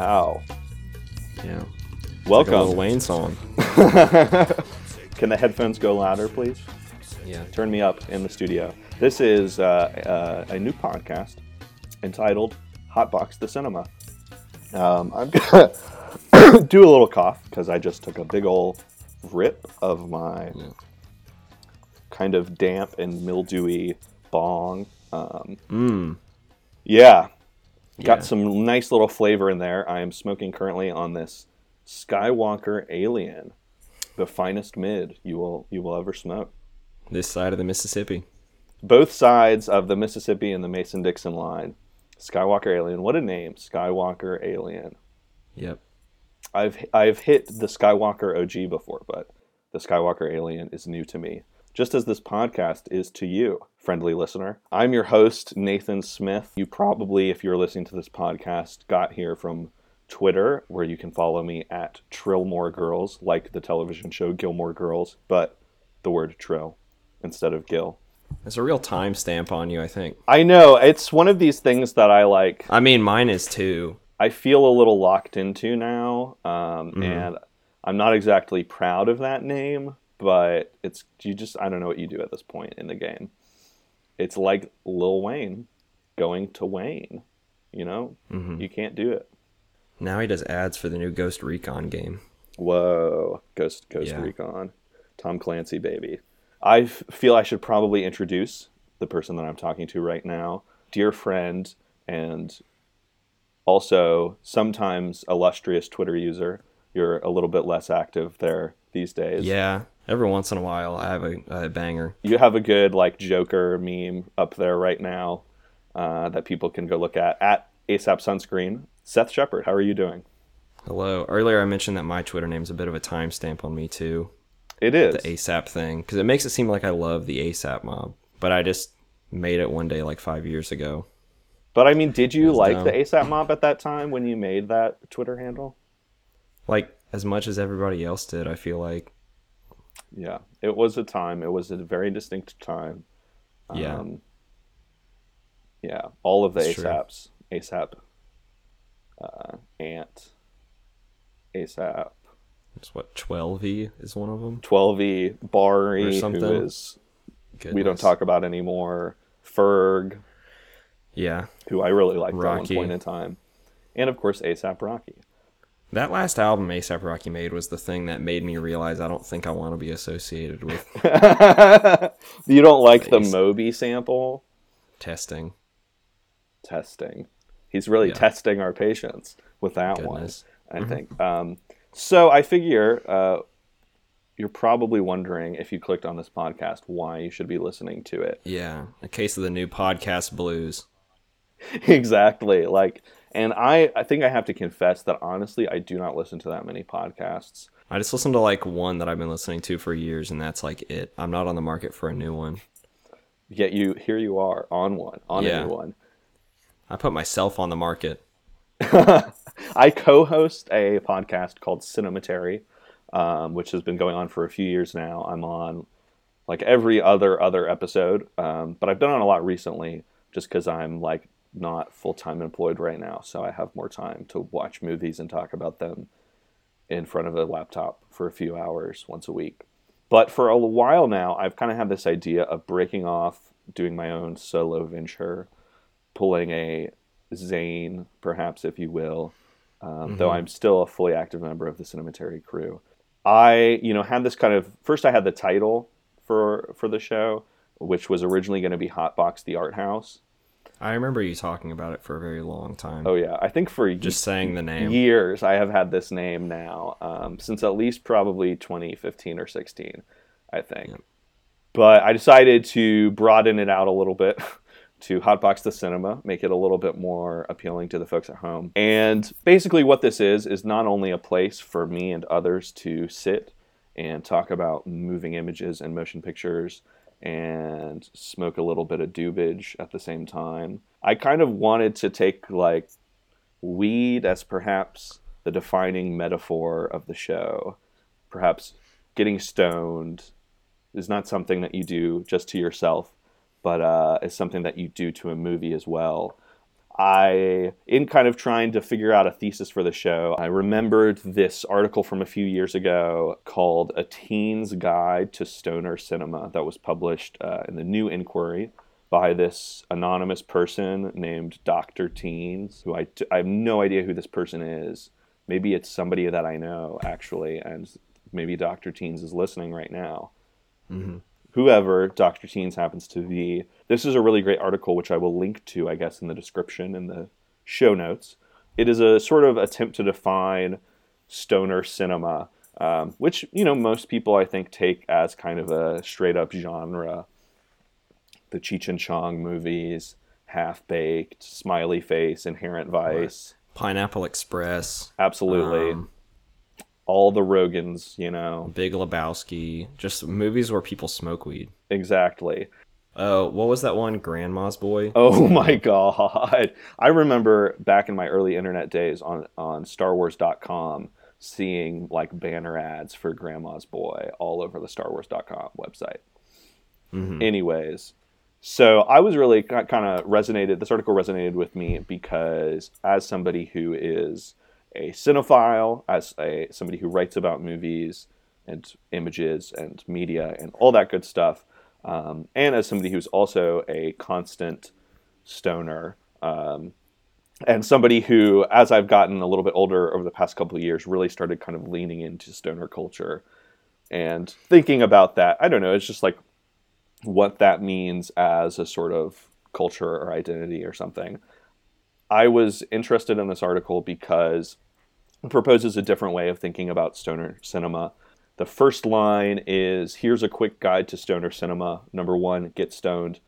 Wow. Yeah. Welcome. Like a Wayne song. Can the headphones go louder, please? Yeah. Turn me up in the studio. This is uh, uh, a new podcast entitled Hotbox the Cinema. Um, I'm gonna do a little cough because I just took a big old rip of my Yeah. kind of damp and mildewy bong. Um, Mmm. yeah, got Yeah. some nice little flavor in there. I am smoking currently on this Skywalker Alien, the finest mid you will you will ever smoke. This side of the Mississippi. Both sides of the Mississippi and the Mason Dixon line. Skywalker Alien. What a name, Skywalker Alien. Yep. I've I've hit the Skywalker OG before, but the Skywalker Alien is new to me. Just as this podcast is to you, friendly listener. I'm your host, Nathan Smith. You probably, if you're listening to this podcast, got here from Twitter, where you can follow me at Trillmore Girls, like the television show Gilmore Girls, but the word Trill instead of Gil. There's a real timestamp on you, I think. I know it's one of these things that I like. I mean, mine is too. I feel a little locked into now, um, and I'm not exactly proud of that name, but it's you just I don't know what you do at this point in the game. It's like Lil Wayne going to Wayne, you know, Mhm. you can't do it. Now he does ads for the new Ghost Recon game. Whoa, Ghost Ghost Yeah. Recon, Tom Clancy, baby. I f- feel I should probably introduce the person that I'm talking to right now, dear friend, and also sometimes illustrious Twitter user. You're a little bit less active there these days. Yeah. Every once in a while, I have a, a banger. You have a good like Joker meme up there right now uh, that people can go look at at ASAP Sunscreen. Seth Shepard, how are you doing? Hello. Earlier, I mentioned that my Twitter name's a bit of a timestamp on me too. It is. The ASAP thing, because it makes it seem like I love the ASAP mob, but I just made it one day like five years ago. But I mean, did you like dumb. the ASAP mob at that time when you made that Twitter handle? Like as much as everybody else did, I feel like. Yeah, it was a time. It was a very distinct time. Yeah. Um, yeah, all of the It's true. ASAPs, ASAP, uh, Ant, ASAP, It's what 12e is one of them. 12E, Or Bari, something. who is we don't talk about anymore, Ferg, Yeah, who I really liked at one point in time, and of course ASAP Rocky. That last album ASAP Rocky made was the thing that made me realize I don't think I want to be associated with you don't like the. Moby sample? testing. testing. He's really Yeah. testing our patience with that Goodness. one, I think. Um, so I figure uh, you're probably wondering if you clicked on this podcast why you should be listening to it. Yeah, a case of the new podcast blues. exactly. Like, and I, I think I have to confess that honestly, I do not listen to that many podcasts. I just listen to like one that I've been listening to for years, and that's like it. I'm not on the market for a new one. Yet you, here you are on one, on Yeah. a new one. I put myself on the market. I co-host a podcast called Cinematary, um, which has been going on for a few years now. I'm on like every other other episode, um, but I've done on a lot recently, just because I'm like not full time employed right now, so I have more time to watch movies and talk about them in front of a laptop for a few hours once a week. But for a while now, I've kind of had this idea of breaking off, doing my own solo venture, pulling a Zayn, perhaps, if you will, um, though I'm still a fully active member of the Cinematary crew. I, you know, had this kind of first. I had the title for for the show, which was originally going to be Hotbox the Art House. I remember you talking about it for a very long time. Oh yeah, I think for just saying the name. years I have had this name now um, since at least probably 2015 or 16, I think. But I decided to broaden it out a little bit to Hotbox the Cinema, make it a little bit more appealing to the folks at home. And basically, what this is is not only a place for me and others to sit and talk about moving images and motion pictures and smoke a little bit of dubage at the same time. I kind of wanted to take like weed as perhaps the defining metaphor of the show. Perhaps getting stoned is not something that you do just to yourself, but uh, is something that you do to a movie as well. I, in kind of trying to figure out a thesis for the show, I remembered this article from a few years ago called A Teen's Guide to Stoner Cinema that was published uh, in the New Inquiry by this anonymous person named Dr. Teens, who I, t- I have no idea who this person is. Maybe it's somebody that I know, actually, and maybe Dr. Teens is listening right now. Mm-hmm. Whoever Dr. Teens happens to be. This is a really great article, which I will link to, I guess, in the description in the show notes. It is a sort of attempt to define stoner cinema, um, which, you know, most people, I think, take as kind of a straight up genre. The Cheech and Chong movies, Half Baked, Smiley Face, Inherent Vice. Pineapple Express, Absolutely. um, All the Rogens, you know. Big Lebowski, just movies where people smoke weed. Exactly. Oh, what was that one? Grandma's Boy. Oh my god. I remember back in my early internet days on on starwars.com seeing like banner ads for Grandma's Boy all over the starwars.com website. Mhm. Anyways, so I was really kind of resonated this article resonated with me because as somebody who is a cinephile, as a somebody who writes about movies and images and media and all that good stuff, um, and as somebody who's also a constant stoner, um, and somebody who, as I've gotten a little bit older over the past couple of years, really started kind of leaning into stoner culture and thinking about that. I don't know. It's just like what that means as a sort of culture or identity or something. I was interested in this article because it proposes a different way of thinking about stoner cinema. The first line is Here's a quick guide to stoner cinema. Number one, get stoned.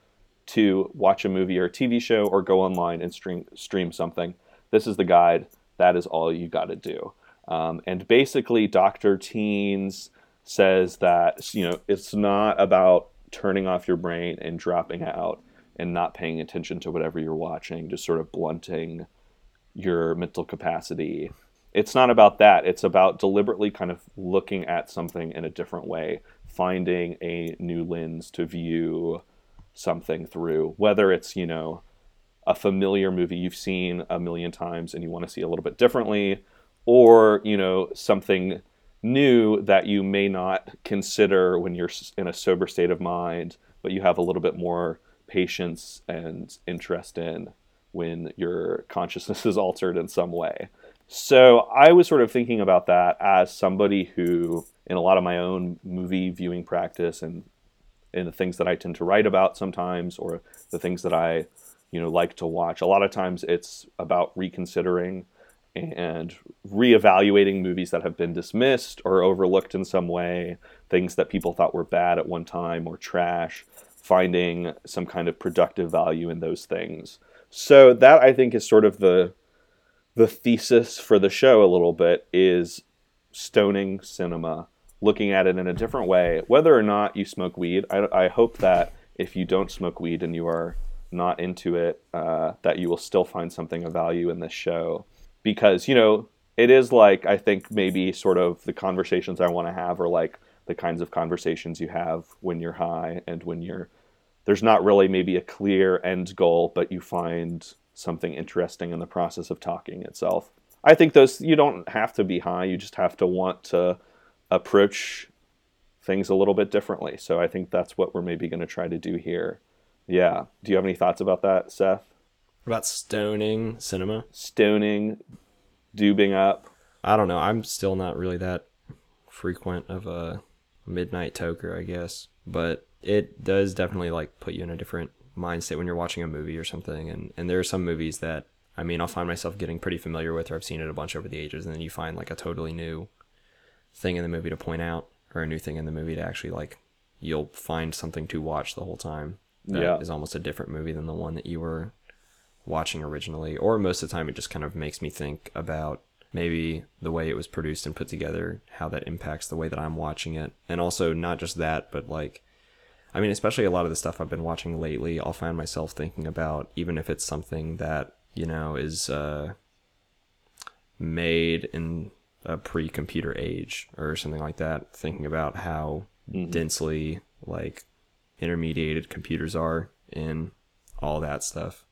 Two, watch a movie or a TV show or go online and stream, stream something. This is the guide. That is all you got to do. Um, and basically, Dr. Teens says that you know it's not about turning off your brain and dropping out and not paying attention to whatever you're watching, just sort of blunting your mental capacity. It's not about that. It's about deliberately kind of looking at something in a different way, finding a new lens to view something through, whether it's, you know, a familiar movie you've seen a million times and you want to see a little bit differently, or, you know, something new that you may not consider when you're in a sober state of mind, but you have a little bit more patience and interest in when your consciousness is altered in some way. So I was sort of thinking about that as somebody who, in a lot of my own movie viewing practice and in the things that I tend to write about sometimes, or the things that I, you know, like to watch. A lot of times it's about reconsidering and reevaluating movies that have been dismissed or overlooked in some way, things that people thought were bad at one time or trash, finding some kind of productive value in those things. So that I think is sort of the the thesis for the show a little bit is stoning cinema, looking at it in a different way. Whether or not you smoke weed, I, I hope that if you don't smoke weed and you are not into it, uh, that you will still find something of value in this show. Because, you know, it is like, I think maybe sort of the conversations I want to have are like the kinds of conversations you have when you're high and when you're, there's not really maybe a clear end goal, but you find something interesting in the process of talking itself. I think those you don't have to be high, you just have to want to approach things a little bit differently. So I think that's what we're maybe going to try to do here. Yeah. Do you have any thoughts about that, Seth? About stoning cinema? Stoning, dubing up. I don't know. I'm still not really that frequent of a midnight toker, I guess. But it does definitely like put you in a different mindset when you're watching a movie or something. And and there are some movies that I mean I'll find myself getting pretty familiar with, or I've seen it a bunch over the ages, and then you find like a totally new thing in the movie to point out, or a new thing in the movie to actually like you'll find something to watch the whole time. That is Yeah. almost a different movie than the one that you were watching originally, or most of the time it just kind of makes me think about maybe the way it was produced and put together, how that impacts the way that I'm watching it. And also, not just that, but like, I mean, especially a lot of the stuff I've been watching lately, I'll find myself thinking about, even if it's something that, you know, is uh, made in a pre computer age or something like that, thinking about how densely, like, intermediated computers are in all that stuff.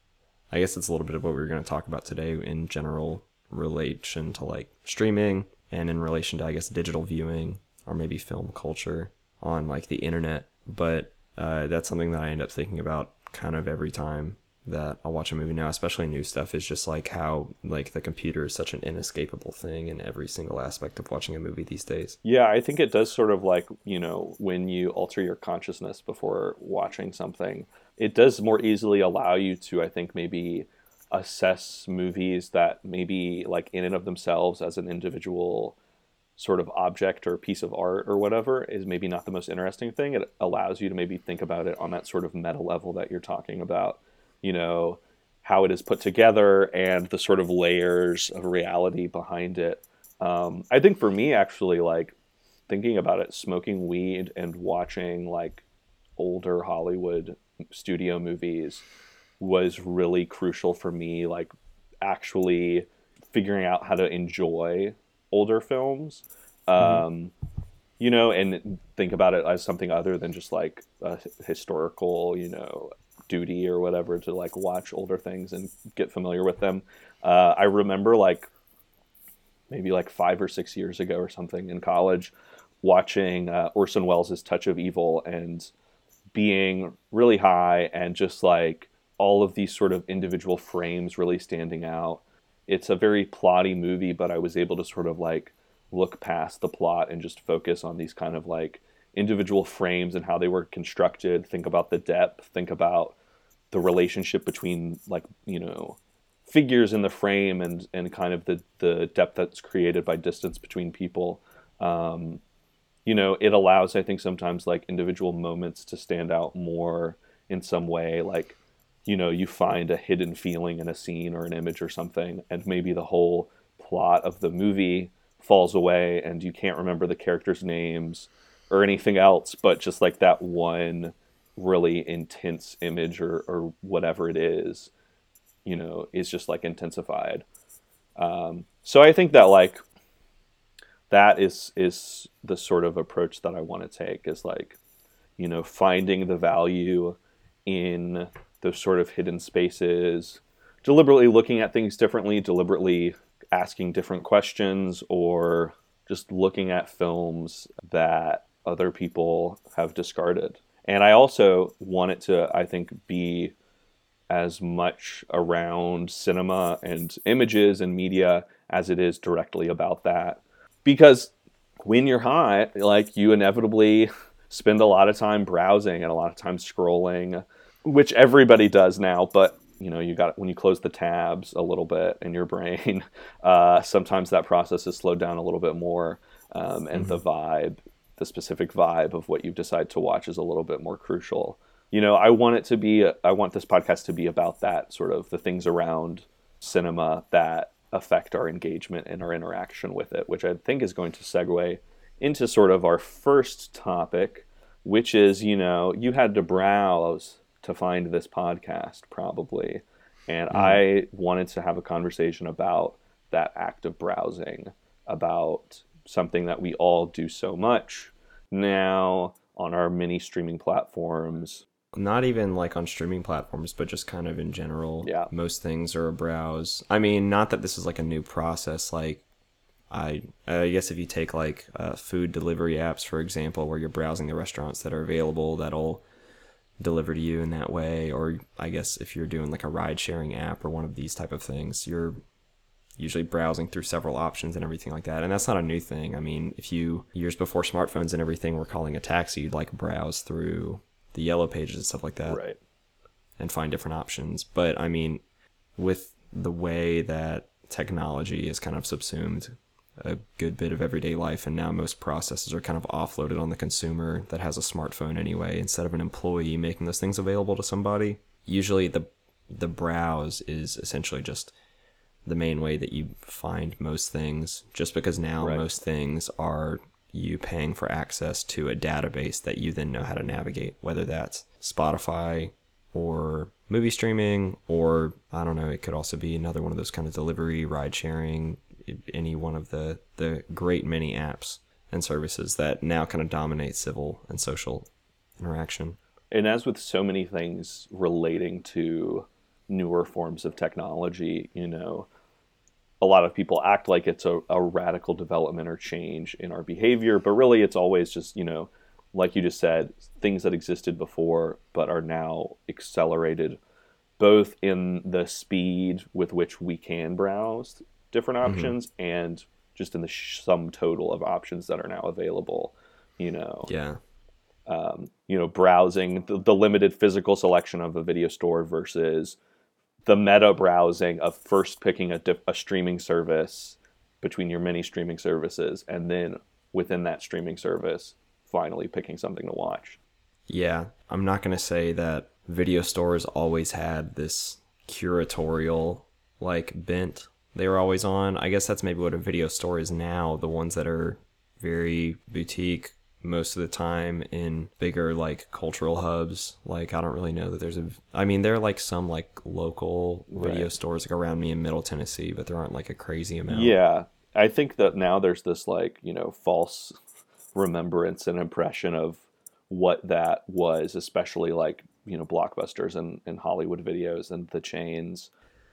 I guess it's a little bit of what we were going to talk about today in general relation to like streaming and in relation to I guess digital viewing or maybe film culture on like the internet. But uh, that's something that I end up thinking about kind of every time that I'll watch a movie now, especially new stuff, is just like how like the computer is such an inescapable thing in every single aspect of watching a movie these days. Yeah, I think it does sort of like, you know, when you alter your consciousness before watching something, it does more easily allow you to, I think, maybe assess movies that maybe like in and of themselves as an individual sort of object or piece of art or whatever is maybe not the most interesting thing. It allows you to maybe think about it on that sort of meta level that you're talking about you know, how it is put together and the sort of layers of reality behind it. Um, I think for me, actually, like thinking about it, smoking weed and watching like older Hollywood studio movies was really crucial for me, like actually figuring out how to enjoy older films. Mm-hmm. Um, you know, and think about it as something other than just like a historical, you know, duty or whatever to like watch older things and get familiar with them. Uh, I remember like maybe like five or six years ago or something in college watching uh, Orson Welles' Touch of Evil and being really high and just like all of these sort of individual frames really standing out. It's a very plotty movie, but I was able to sort of like look past the plot and just focus on these kind of like individual frames and how they were constructed. Think about the depth, think about the relationship between like you know figures in the frame and and kind of the the depth that's created by distance between people um, you know it allows i think sometimes like individual moments to stand out more in some way like you know you find a hidden feeling in a scene or an image or something and maybe the whole plot of the movie falls away and you can't remember the characters names or anything else but just like that one really intense image or, or whatever it is, you know, is just like intensified. Um, so I think that like that is is the sort of approach that I want to take is like, you know, finding the value in those sort of hidden spaces, deliberately looking at things differently, deliberately asking different questions, or just looking at films that other people have discarded and I also want it to, I think, be as much around cinema and images and media as it is directly about that. Because when you're high, like you inevitably spend a lot of time browsing and a lot of time scrolling, which everybody does now, but you know you got when you close the tabs a little bit in your brain uh, sometimes that process is slowed down a little bit more um, and mm-hmm. the vibe the specific vibe of what you decide to watch is a little bit more crucial. You know, I want it to be, I want this podcast to be about that sort of the things around cinema that affect our engagement and our interaction with it, which I think is going to segue into sort of our first topic, which is, you know, you had to browse to find this podcast probably. And mm-hmm. I wanted to have a conversation about that act of browsing, about something that we all do so much now on our many streaming platforms. Not even like on streaming platforms, but just kind of in general. Yeah. Most things are a browse. I mean, not that this is like a new process. Like, I I guess if you take like uh, food delivery apps for example, where you're browsing the restaurants that are available, that'll deliver to you in that way. Or I guess if you're doing like a ride sharing app or one of these type of things, you're usually browsing through several options and everything like that. And that's not a new thing. I mean, if you years before smartphones and everything were calling a taxi, you'd like browse through the yellow pages and stuff like that. Right. And find different options. But I mean, with the way that technology is kind of subsumed a good bit of everyday life and now most processes are kind of offloaded on the consumer that has a smartphone anyway instead of an employee making those things available to somebody usually the the browse is essentially just the main way that you find most things, just because now right. most things are you paying for access to a database that you then know how to navigate, whether that's Spotify or movie streaming, or I don't know, it could also be another one of those kind of delivery, ride sharing, any one of the, the great many apps and services that now kind of dominate civil and social interaction. And as with so many things relating to newer forms of technology, you know, a lot of people act like it's a, a radical development or change in our behavior, but really it's always just, you know, like you just said, things that existed before but are now accelerated both in the speed with which we can browse different Mm-hmm. options and just in the sum total of options that are now available, you know Yeah. um, you know, browsing the, the limited physical selection of a video store versus the meta browsing of first picking a, diff- a streaming service between your many streaming services and then within that streaming service finally picking something to watch. Yeah, I'm not going to say that video stores always had this curatorial like bent they were always on. I guess that's maybe what a video store is now, the ones that are very boutique most of the time in bigger like cultural hubs. Like I don't really know that there's a I mean there are like some like local video Right. stores like around me in Middle Tennessee, but there aren't like a crazy amount. Yeah, I think that now there's this like you know false remembrance and impression of what that was, especially like you know blockbusters and, and Hollywood videos and the chains.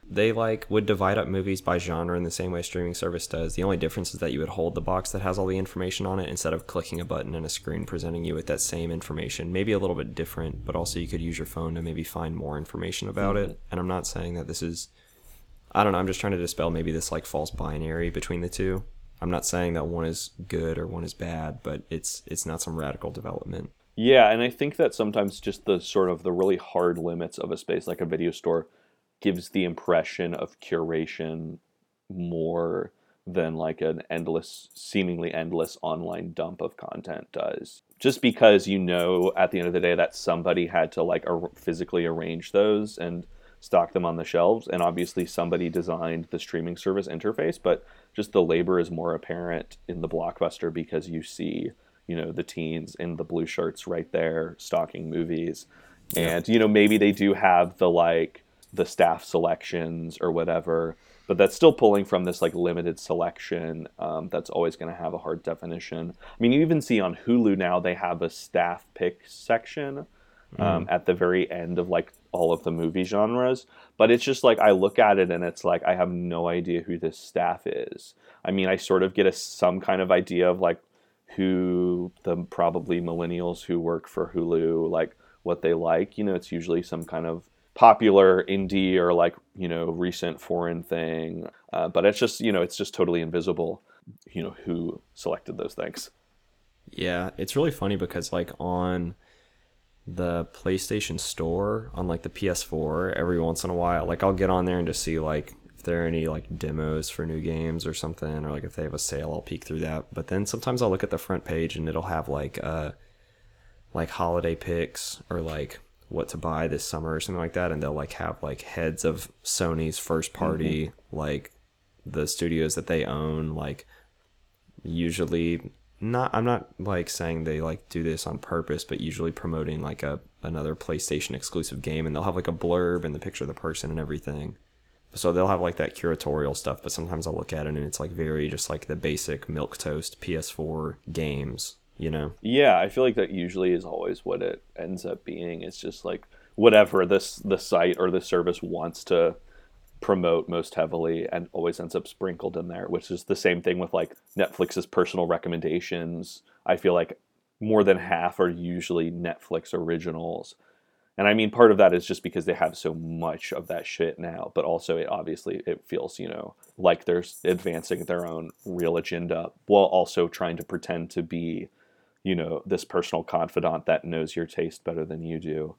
They like would divide up movies by genre in the same way streaming service does. The only difference is that you would hold the box that has all the information on it instead of clicking a button and a screen presenting you with that same information. Maybe a little bit different, but also you could use your phone to maybe find more information about hmm. it. And I'm not saying that this is I don't know, I'm just trying to dispel maybe this like false binary between the two. I'm not saying that one is good or one is bad, but it's it's not some radical development. Yeah, and I think that sometimes just the sort of the really hard limits of a space like a video store gives the impression of curation more than like an endless seemingly endless online dump of content does. Just because you know at the end of the day that somebody had to like ar- physically arrange those and stock them on the shelves and obviously somebody designed the streaming service interface, but just the labor is more apparent in the blockbuster because you see you know the teens in the blue shirts right there stocking movies and you know maybe they do have the like the staff selections or whatever but that's still pulling from this like limited selection um, that's always going to have a hard definition i mean you even see on hulu now they have a staff pick section um, at the very end of like all of the movie genres but it's just like i look at it and it's like i have no idea who this staff is i mean i sort of get a some kind of idea of like who the probably millennials who work for Hulu like what they like. You know, it's usually some kind of popular indie or like you know recent foreign thing. Uh, but it's just you know it's just totally invisible. You know who selected those things. Yeah, it's really funny because like on the PlayStation Store on like the PS4, every once in a while, like I'll get on there and just see like if there are any like demos for new games or something, or like if they have a sale, I'll peek through that. But then sometimes I'll look at the front page and it'll have like uh like holiday picks or like what to buy this summer or something like that, and they'll like have like heads of Sony's first mm-hmm. party, like the studios that they own, like usually not I'm not like saying they like do this on purpose, but usually promoting like a another PlayStation exclusive game. And they'll have like a blurb and the picture of the person and everything. So they'll have like that curatorial stuff, but sometimes I'll look at it and it's like very just like the basic milk toast PS4 games, you know. Yeah, I feel like that usually is always what it ends up being. It's just like whatever this the site or the service wants to promote most heavily and always ends up sprinkled in there, which is the same thing with like Netflix's personal recommendations. I feel like more than half are usually Netflix originals. And I mean part of that is just because they have so much of that shit now, but also it obviously it feels, you know, like they're advancing their own real agenda while also trying to pretend to be you know this personal confidant that knows your taste better than you do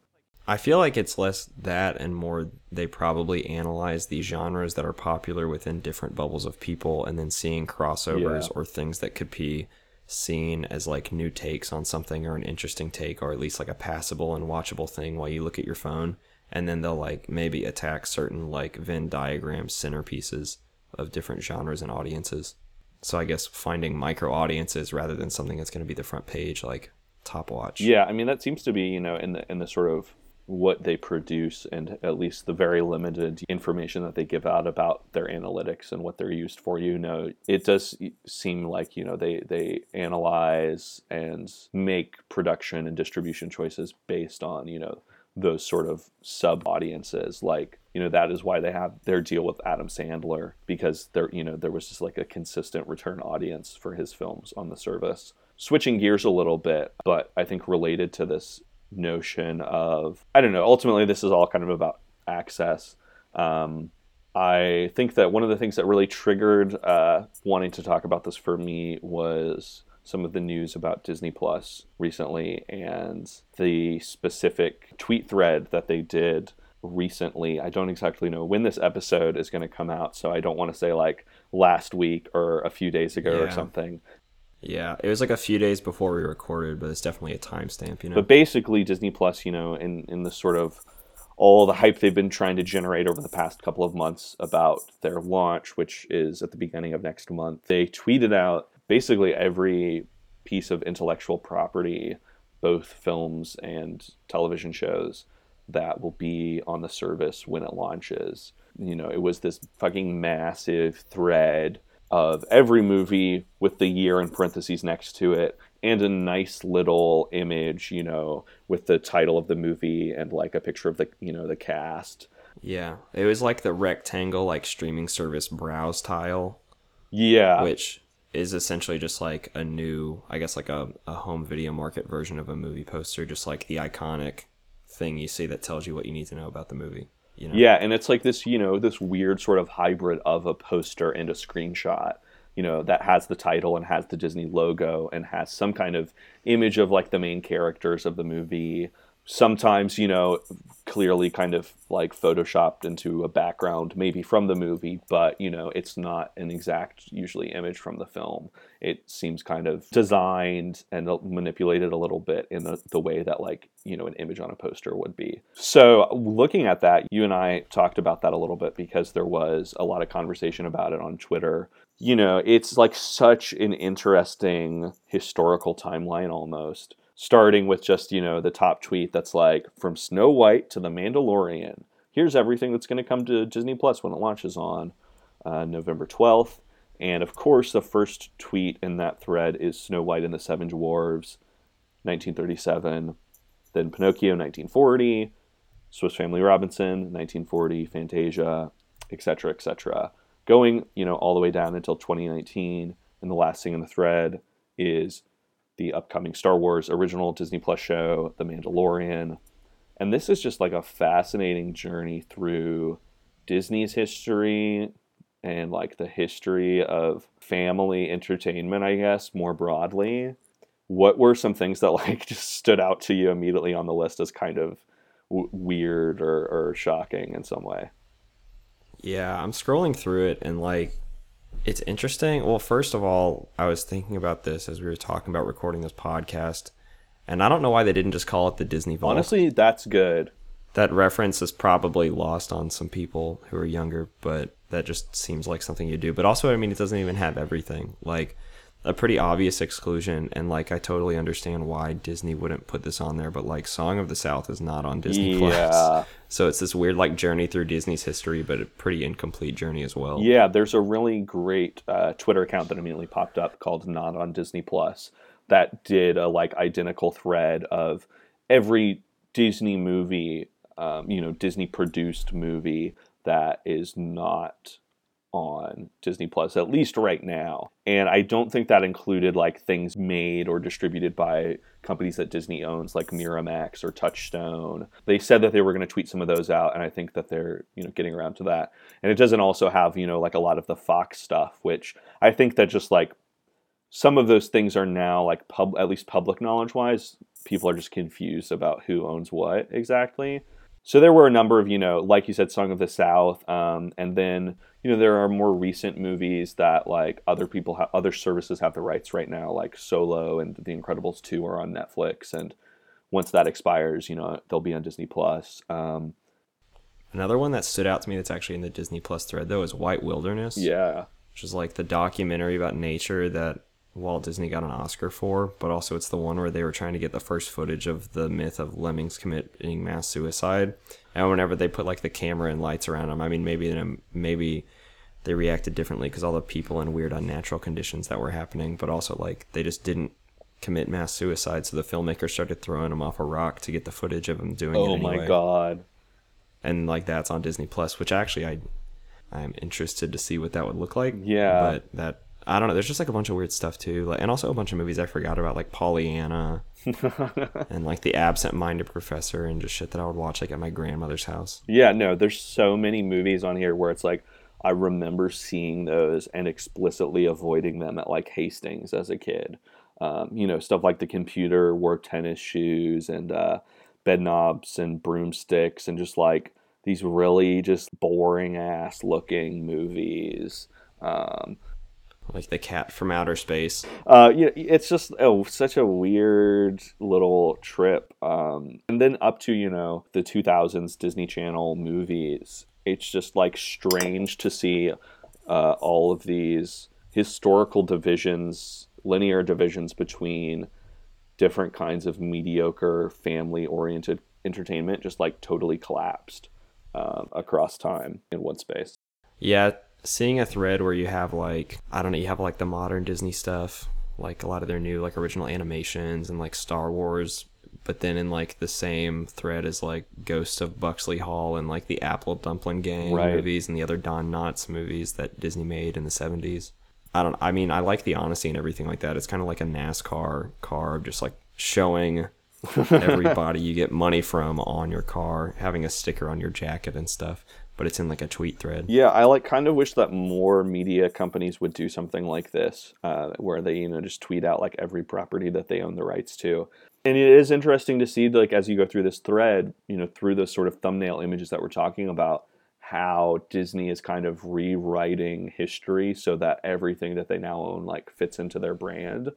I feel like it's less that and more they probably analyze the genres that are popular within different bubbles of people and then seeing crossovers Yeah. or things that could be seen as like new takes on something or an interesting take or at least like a passable and watchable thing while you look at your phone and then they'll like maybe attack certain like Venn diagram centerpieces of different genres and audiences. So I guess finding micro audiences rather than something that's going to be the front page like top watch. yeah i mean that seems to be you know in the in the sort of what they produce and at least the very limited information that they give out about their analytics and what they're used for you know it does seem like you know they they analyze and make production and distribution choices based on you know those sort of sub audiences. Like, you know, that is why they have their deal with Adam Sandler because there, you know, there was just like a consistent return audience for his films on the service. Switching gears a little bit, but I think related to this notion of, I don't know, ultimately this is all kind of about access. Um, I think that one of the things that really triggered uh, wanting to talk about this for me was some of the news about Disney Plus recently and the specific tweet thread that they did recently. I don't exactly know when this episode is going to come out, so I don't want to say like last week or a few days ago yeah. or something. Yeah, it was like a few days before we recorded, but it's definitely a timestamp, you know. But basically, Disney Plus, you know, in in the sort of all the hype they've been trying to generate over the past couple of months about their launch, which is at the beginning of next month, they tweeted out basically every piece of intellectual property, both films and television shows, that will be on the service when it launches. You know, it was this fucking massive thread of every movie with the year in parentheses next to it and a nice little image, you know, with the title of the movie and like a picture of the, you know, the cast. Yeah. It was like the rectangle like streaming service browse tile. Yeah. Which is essentially just like a new, I guess like a, a home video market version of a movie poster, just like the iconic thing you see that tells you what you need to know about the movie. You know? Yeah, and it's like this, you know, this weird sort of hybrid of a poster and a screenshot, you know, that has the title and has the Disney logo and has some kind of image of like the main characters of the movie sometimes you know clearly kind of like photoshopped into a background maybe from the movie but you know it's not an exact usually image from the film. It seems kind of designed and manipulated a little bit in the, the way that like you know an image on a poster would be. So looking at that you and i talked about that a little bit because there was a lot of conversation about it on twitter. You know it's like such an interesting historical timeline almost starting with just, you know, the top tweet that's like from Snow White to The Mandalorian. Here's everything that's going to come to Disney Plus when it launches on uh, November 12th. And of course, the first tweet in that thread is Snow White and the Seven Dwarves, 1937. Then Pinocchio, 1940. Swiss Family Robinson, 1940. Fantasia, etc., etc. Going, you know, all the way down until 2019. And the last thing in the thread is the upcoming Star Wars original Disney Plus show, The Mandalorian. And this is just like a fascinating journey through Disney's history and like the history of family entertainment, I guess, more broadly. What were some things that like just stood out to you immediately on the list as kind of w- weird or, or shocking in some way? Yeah, I'm scrolling through it and like it's interesting. Well, first of all, I was thinking about this as we were talking about recording this podcast, and I don't know why they didn't just call it the Disney Vault. Honestly, that's good. That reference is probably lost on some people who are younger, but that just seems like something you do. But also, I mean, it doesn't even have everything. Like, a pretty obvious exclusion and like I totally understand why Disney wouldn't put this on there but like Song of the South is not on Disney yeah. Plus. So it's this weird like journey through Disney's history but a pretty incomplete journey as well. Yeah, there's a really great uh, Twitter account that immediately popped up called Not on Disney Plus that did a like identical thread of every Disney movie um, you know Disney produced movie that is not on Disney Plus, at least right now. And I don't think that included like things made or distributed by companies that Disney owns, like Miramax or Touchstone. They said that they were going to tweet some of those out, and I think that they're you know getting around to that. And it doesn't also have you know like a lot of the Fox stuff, which I think that just like some of those things are now like pub at least public knowledge wise, people are just confused about who owns what exactly. So there were a number of, you know, like you said, Song of the South, um, and then you know there are more recent movies that like other people have, other services have the rights right now, like Solo and The Incredibles Two are on Netflix, and once that expires, you know they'll be on Disney Plus. Um, Another one that stood out to me that's actually in the Disney Plus thread though is White Wilderness. Yeah, which is like the documentary about nature that Walt Disney got an Oscar for, but also it's the one where they were trying to get the first footage of the myth of lemmings committing mass suicide. And whenever they put like the camera and lights around them, I mean, maybe maybe they reacted differently because all the people in weird unnatural conditions that were happening, but also like they just didn't commit mass suicide. So the filmmaker started throwing them off a rock to get the footage of them doing it. Oh anyway. my god. And like that's on Disney Plus, which actually I I'm interested to see what that would look like. Yeah. But that I don't know. There's just like a bunch of weird stuff too, like, and also a bunch of movies I forgot about, like Pollyanna, and like the absent-minded professor, and just shit that I would watch like at my grandmother's house. Yeah, no, there's so many movies on here where it's like I remember seeing those and explicitly avoiding them at like Hastings as a kid. Um, you know, stuff like the computer wore tennis shoes and uh, bed knobs and broomsticks and just like these really just boring ass looking movies. Um, Like the cat from outer space. uh, yeah, it's just oh, such a weird little trip. Um, and then up to you know the 2000s Disney Channel movies, it's just like strange to see uh, all of these historical divisions, linear divisions between different kinds of mediocre family-oriented entertainment, just like totally collapsed um, across time in one space. Yeah, seeing a thread where you have like I don't know, you have like the modern Disney stuff, like a lot of their new like original animations and like Star Wars, but then in like the same thread as like Ghost of Buxley Hall and like the Apple Dumpling Gang Right. movies and the other Don Knotts movies that Disney made in the 70s. I don't I mean, I like the honesty and everything like that. It's kind of like a NASCAR car of just like showing everybody you get money from on your car, having a sticker on your jacket and stuff, but it's in like a tweet thread. Yeah, I like kind of wish that more media companies would do something like this, uh, where they you know just tweet out like every property that they own the rights to. And it is interesting to see like as you go through this thread, you know, through the sort of thumbnail images that we're talking about, how Disney is kind of rewriting history so that everything that they now own like fits into their brand.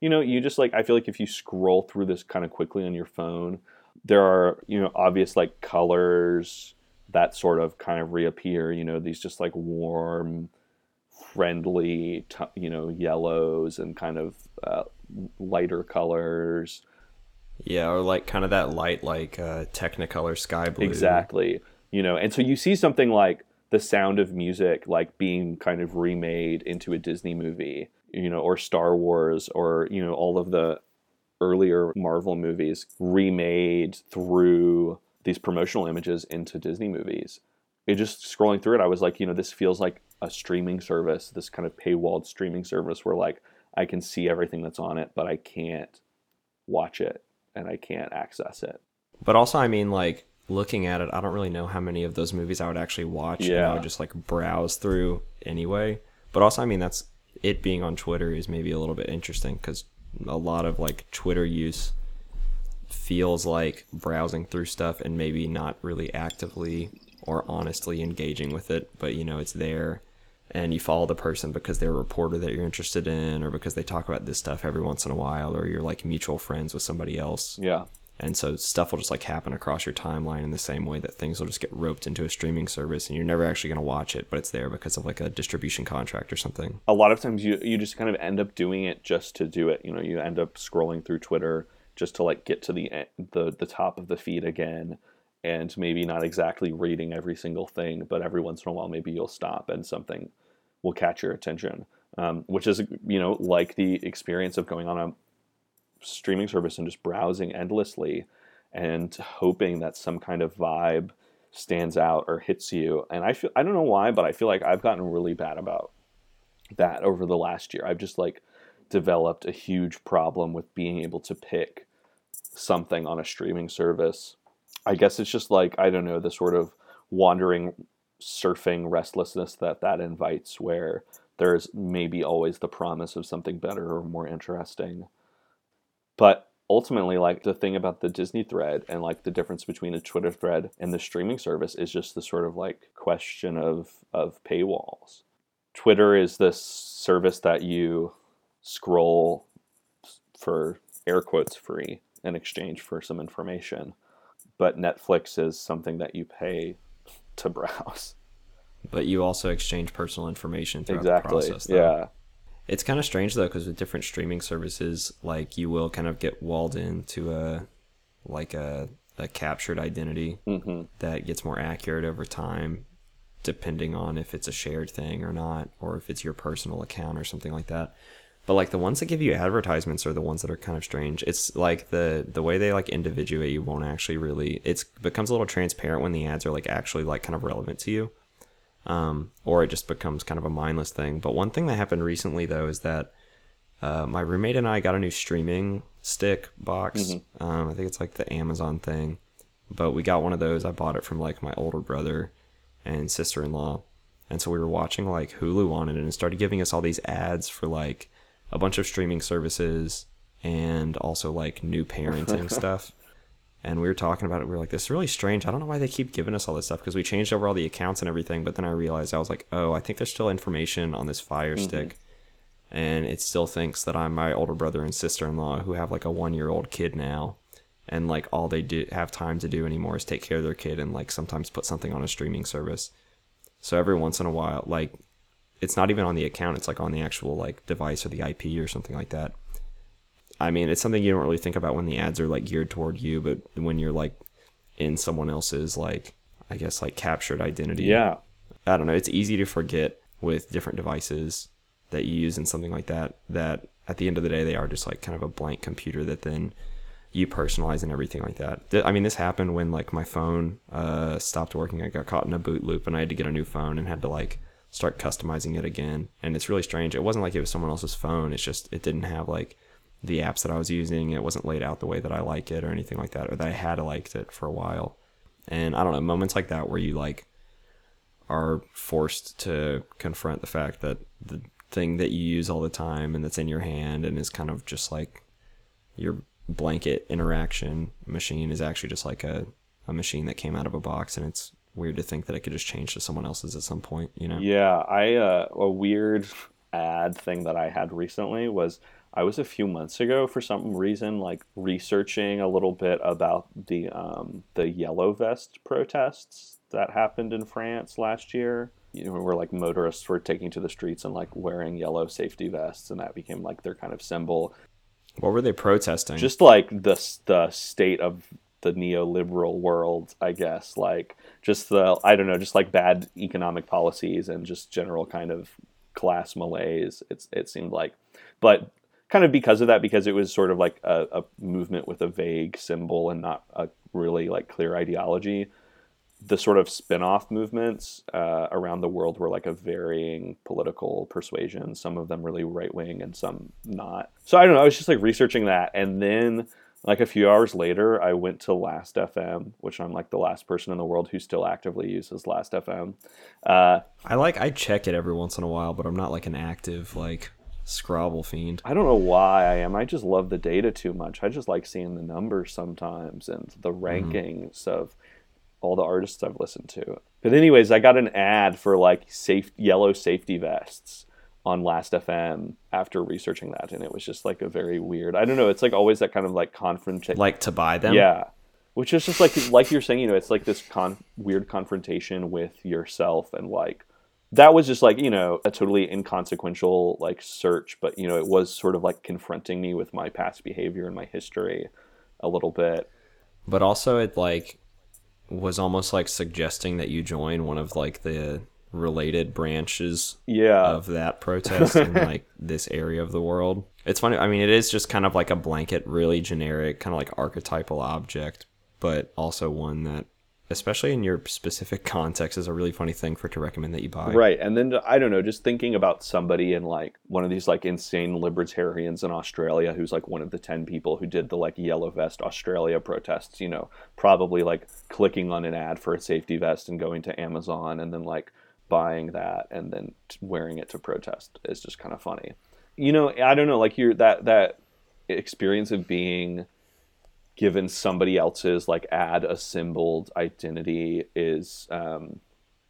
You know, you just like I feel like if you scroll through this kind of quickly on your phone, there are you know obvious like colors that sort of kind of reappear you know these just like warm friendly t- you know yellows and kind of uh, lighter colors Yeah, or like kind of that light, like uh, Technicolor sky blue. exactly you know and so you see something like the sound of music like being kind of remade into a disney movie you know or star wars or you know all of the earlier marvel movies remade through these promotional images into disney movies it just scrolling through it i was like you know this feels like a streaming service this kind of paywalled streaming service where like i can see everything that's on it but i can't watch it and i can't access it But also, I mean, like looking at it, I don't really know how many of those movies I would actually watch. and I would just like browse through anyway. But also, I mean, that's it being on Twitter is maybe a little bit interesting because a lot of like Twitter use feels like browsing through stuff and maybe not really actively or honestly engaging with it, but you know, it's there. And you follow the person because they're a reporter that you're interested in, or because they talk about this stuff every once in a while, or you're like mutual friends with somebody else. yeah And so stuff will just like happen across your timeline in the same way that things will just get roped into a streaming service and you're never actually going to watch it, but it's there because of like a distribution contract or something. a lot of times you you just kind of end up doing it just to do it. You know, you end up scrolling through Twitter just to like get to the the the top of the feed again, and maybe not exactly reading every single thing, but every once in a while maybe you'll stop and something will catch your attention, um, which is you know like the experience of going on a streaming service and just browsing endlessly and hoping that some kind of vibe stands out or hits you. And I feel I don't know why, but I feel like I've gotten really bad about that over the last year. I've just like developed a huge problem with being able to pick something on a streaming service. I guess it's just like I don't know the sort of wandering surfing restlessness that that invites where there's maybe always the promise of something better or more interesting. But ultimately like the thing about the Disney thread and like the difference between a Twitter thread and the streaming service is just the sort of like question of of paywalls. Twitter is this service that you scroll for air quotes free in exchange for some information. But Netflix is something that you pay to browse. But you also exchange personal information throughout exactly. the process. though. yeah. It's kind of strange though, because with different streaming services, like you will kind of get walled into a like a, a captured identity hmm that gets more accurate over time, depending on if it's a shared thing or not, or if it's your personal account or something like that. But like the ones that give you advertisements are the ones that are kind of strange. It's like the the way they like individuate you won't actually really. It's becomes a little transparent when the ads are like actually like kind of relevant to you, um, or it just becomes kind of a mindless thing. But one thing that happened recently though is that uh, my roommate and I got a new streaming stick box. Um, I think it's like the Amazon thing, but we got one of those. I bought it from like my older brother and sister in law. And so we were watching like Hulu on it and it started giving us all these ads for like a bunch of streaming services and also like new parenting stuff. And we were talking about it. We were like, this is really strange. I don't know why they keep giving us all this stuff because we changed over all the accounts and everything. But then I realized I was like, oh, I think there's still information on this Fire mm-hmm. Stick. And it still thinks that I'm my older brother and sister in law who have like a one year old kid now. And like all they do have time to do anymore is take care of their kid and like sometimes put something on a streaming service. So every once in a while, like it's not even on the account, it's like on the actual like device or the IP or something like that. I mean, it's something you don't really think about when the ads are like geared toward you, but when you're like in someone else's like I guess like captured identity. Yeah. I don't know, it's easy to forget with different devices that you use and something like that that at the end of the day they are just like kind of a blank computer that then you personalize and everything like that. I mean, this happened when like my phone uh, stopped working. I got caught in a boot loop and I had to get a new phone and had to like start customizing it again. And it's really strange. It wasn't like it was someone else's phone. It's just it didn't have like the apps that I was using. It wasn't laid out the way that I like it or anything like that, or that I had liked it for a while. And I don't know moments like that where you like are forced to confront the fact that the thing that you use all the time and that's in your hand and is kind of just like your blanket interaction machine is actually just like a, a machine that came out of a box and it's weird to think that it could just change to someone else's at some point you know Yeah, I uh, a weird ad thing that I had recently was I was a few months ago for some reason like researching a little bit about the um, the yellow vest protests that happened in France last year. You know, where like motorists were taking to the streets and like wearing yellow safety vests, and that became like their kind of symbol. what were they protesting Just like the the state of the neoliberal world, I guess. Like just the I don't know, just like bad economic policies and just general kind of class malaise. It's it seemed like, but kind of because of that, because it was sort of like a, a movement with a vague symbol and not a really like clear ideology. The sort of spin-off movements uh, around the world were like a varying political persuasion. Some of them really right wing, and some not. So I don't know. I was just like researching that, and then like a few hours later, I went to Last FM, which I'm like the last person in the world who still actively uses Last FM. Uh, i like i check it every once in a while but i'm not like an active like scrobble fiend I don't know why I am. I just love the data too much. I just like seeing the numbers sometimes and the rankings of all the artists I've listened to. But anyways, I got an ad for like safe yellow safety vests on Last FM after researching that, and it was just like a very weird. I don't know. It's like always that kind of like confrontation. like to buy them Yeah. Which is just like like you're saying, you know, it's like this con- weird confrontation with yourself and like that was just like, you know, a totally inconsequential like search, but you know, it was sort of like confronting me with my past behavior and my history a little bit. but also it like was almost like suggesting that you join one of like the related branches Yeah. of that protest in like this area of the world. It's funny. I mean, it is just kind of like a blanket, really generic, kind of like archetypal object, but also one that, especially in your specific context, is a really funny thing for to recommend that you buy. Right. And then I don't know, just thinking about somebody in like one of these like insane libertarians in Australia who's like one of the 10 people who did the like yellow vest Australia protests, you know, probably like clicking on an ad for a safety vest and going to Amazon and then like buying that and then wearing it to protest is just kind of funny. You know, I don't know, like you're that that experience of being given somebody else's like ad assembled identity is um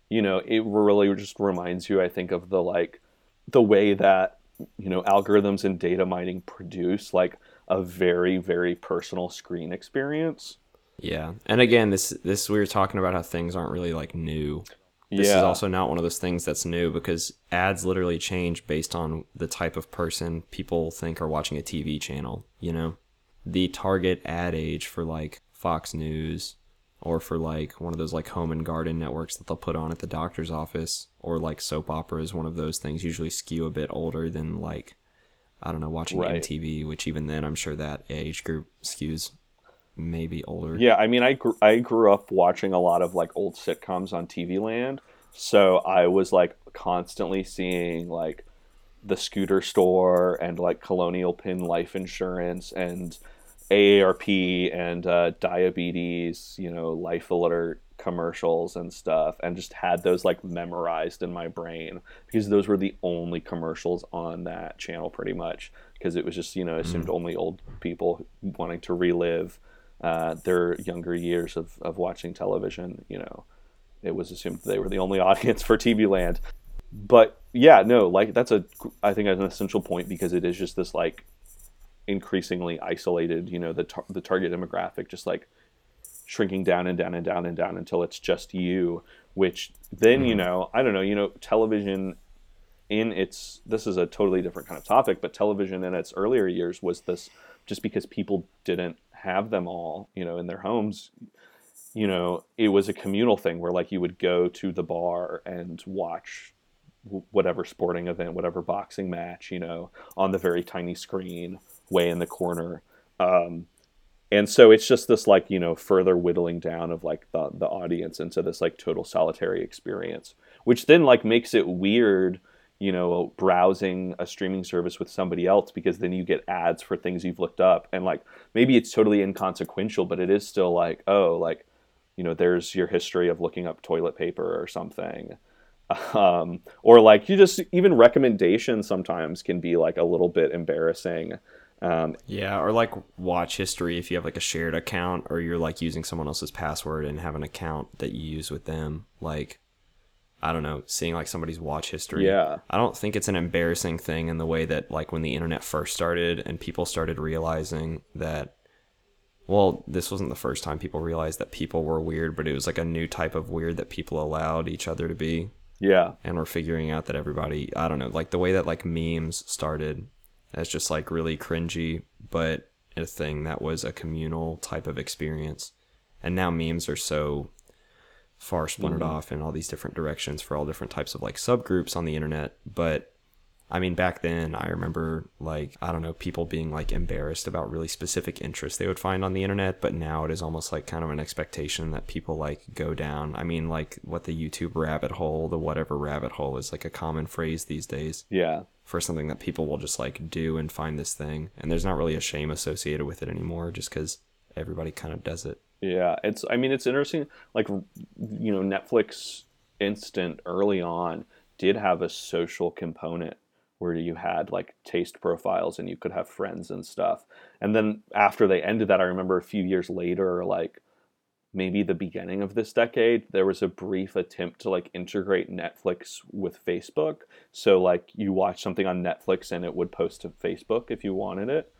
you know it really just reminds you i think of the like the way that you know algorithms and data mining produce like a very very personal screen experience Yeah. And again, this this we were talking about how things aren't really like new. This is also not one of those things that's new because ads literally change based on the type of person people think are watching a TV channel, you know? The target ad age for like Fox News or for like one of those like home and garden networks that they'll put on at the doctor's office or like soap operas, one of those things usually skew a bit older than like I don't know, watching Right. MTV, which even then I'm sure that age group skews maybe older. Yeah, I mean, I gr- I grew up watching a lot of like old sitcoms on TV Land, so I was like constantly seeing like the scooter store and like Colonial Penn Life Insurance and AARP and uh, diabetes, you know, Life Alert commercials and stuff, and just had those like memorized in my brain because those were the only commercials on that channel pretty much because it was just you know assumed only old people wanting to relive uh, their younger years of, of watching television you know it was assumed they were the only audience for tv land. But yeah no like that's a i think an essential point because it is just this like increasingly isolated you know the, tar- the target demographic just like shrinking down and down and down and down until it's just you which then you know i don't know you know television in its this is a totally different kind of topic but television in its earlier years was this just because people didn't have them all you know in their homes you know it was a communal thing where like you would go to the bar and watch whatever sporting event whatever boxing match you know on the very tiny screen way in the corner. Um, and so it's just this like you know further whittling down of like the the audience into this like total solitary experience which then like makes it weird you know browsing a streaming service with somebody else because then you get ads for things you've looked up. And like maybe it's totally inconsequential but it is still like oh like you know there's your history of looking up toilet paper or something. Um, or like you just even recommendations sometimes can be like a little bit embarrassing. Um, Yeah, or like watch history if you have like a shared account or you're like using someone else's password and have an account that you use with them. Like, I don't know, seeing like somebody's watch history. Yeah. I don't think it's an embarrassing thing in the way that like when the internet first started and people started realizing that. Well, this wasn't the first time people realized that people were weird, but it was like a new type of weird that people allowed each other to be yeah and we're figuring out that everybody i don't know like the way that like memes started as just like really cringy but a thing that was a communal type of experience and now memes are so far splintered mm-hmm. off in all these different directions for all different types of like subgroups on the internet but i mean back then i remember like i don't know people being like embarrassed about really specific interests they would find on the internet but now it is almost like kind of an expectation that people like go down. I mean like what the youtube rabbit hole the whatever rabbit hole is like a common phrase these days yeah. for something that people will just like do and find this thing and there's not really a shame associated with it anymore just because everybody kind of does it Yeah, it's. I mean, it's interesting. Like, you know, Netflix Instant early on did have a social component where you had like taste profiles and you could have friends and stuff. And then after they ended that, I remember a few years later, like maybe the beginning of this decade, there was a brief attempt to like integrate Netflix with Facebook. So like you watch something on Netflix and it would post to Facebook if you wanted it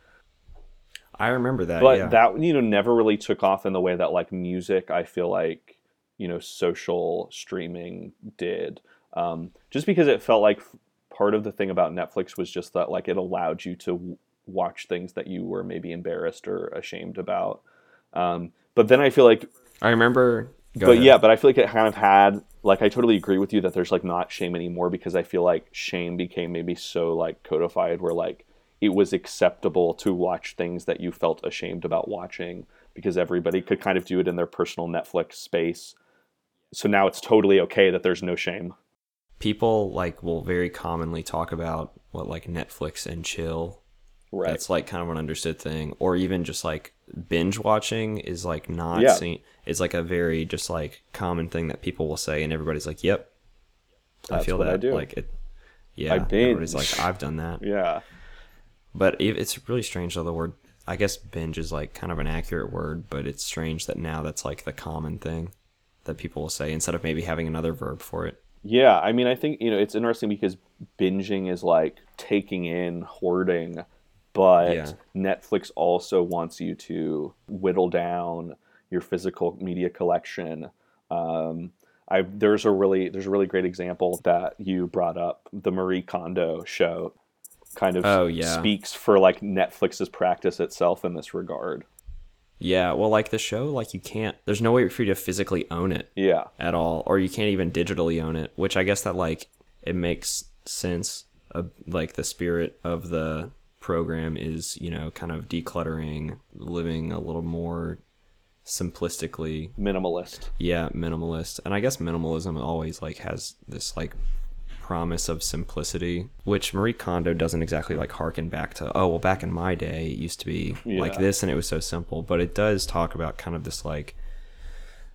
i remember that but yeah. that you know never really took off in the way that like music i feel like you know social streaming did. Um, just because it felt like part of the thing about netflix was just that like it allowed you to w- watch things that you were maybe embarrassed or ashamed about. Um, but then i feel like i remember but ahead. yeah, but I feel like it kind of had like I totally agree with you that there's like not shame anymore because I feel like shame became maybe so like codified where like it was acceptable to watch things that you felt ashamed about watching because everybody could kind of do it in their personal Netflix space. So now it's totally okay that there's no shame. people like will very commonly talk about what like Netflix and chill. Right. That's like kind of an understood thing, or even just like binge watching is like not Yeah. seen. It's like a very just like common thing that people will say, and everybody's like, "Yep, I feel what I do. Like it. Yeah, everybody's like, "I've done that," yeah. But it's really strange though. The word, I guess, binge is like kind of an accurate word, but it's strange that now that's like the common thing that people will say instead of maybe having another verb for it. Yeah, I mean, I think you know it's interesting because binging is like taking in, hoarding, but Yeah. Netflix also wants you to whittle down your physical media collection. Um, I there's a really there's a really great example that you brought up, the Marie Kondo show, kind of Oh, yeah. speaks for like Netflix's practice itself in this regard. Yeah, well, like the show, like you can't. There's no way for you to physically own it. Yeah, at all or you can't even digitally own it which i guess that like it makes sense of like the spirit of the program is you know kind of decluttering, living a little more simplistically Minimalist. yeah minimalist and i guess minimalism always like has this like promise of simplicity which marie kondo doesn't exactly like harken back to oh well back in my day it used to be like this and it was so simple. But it does talk about kind of this like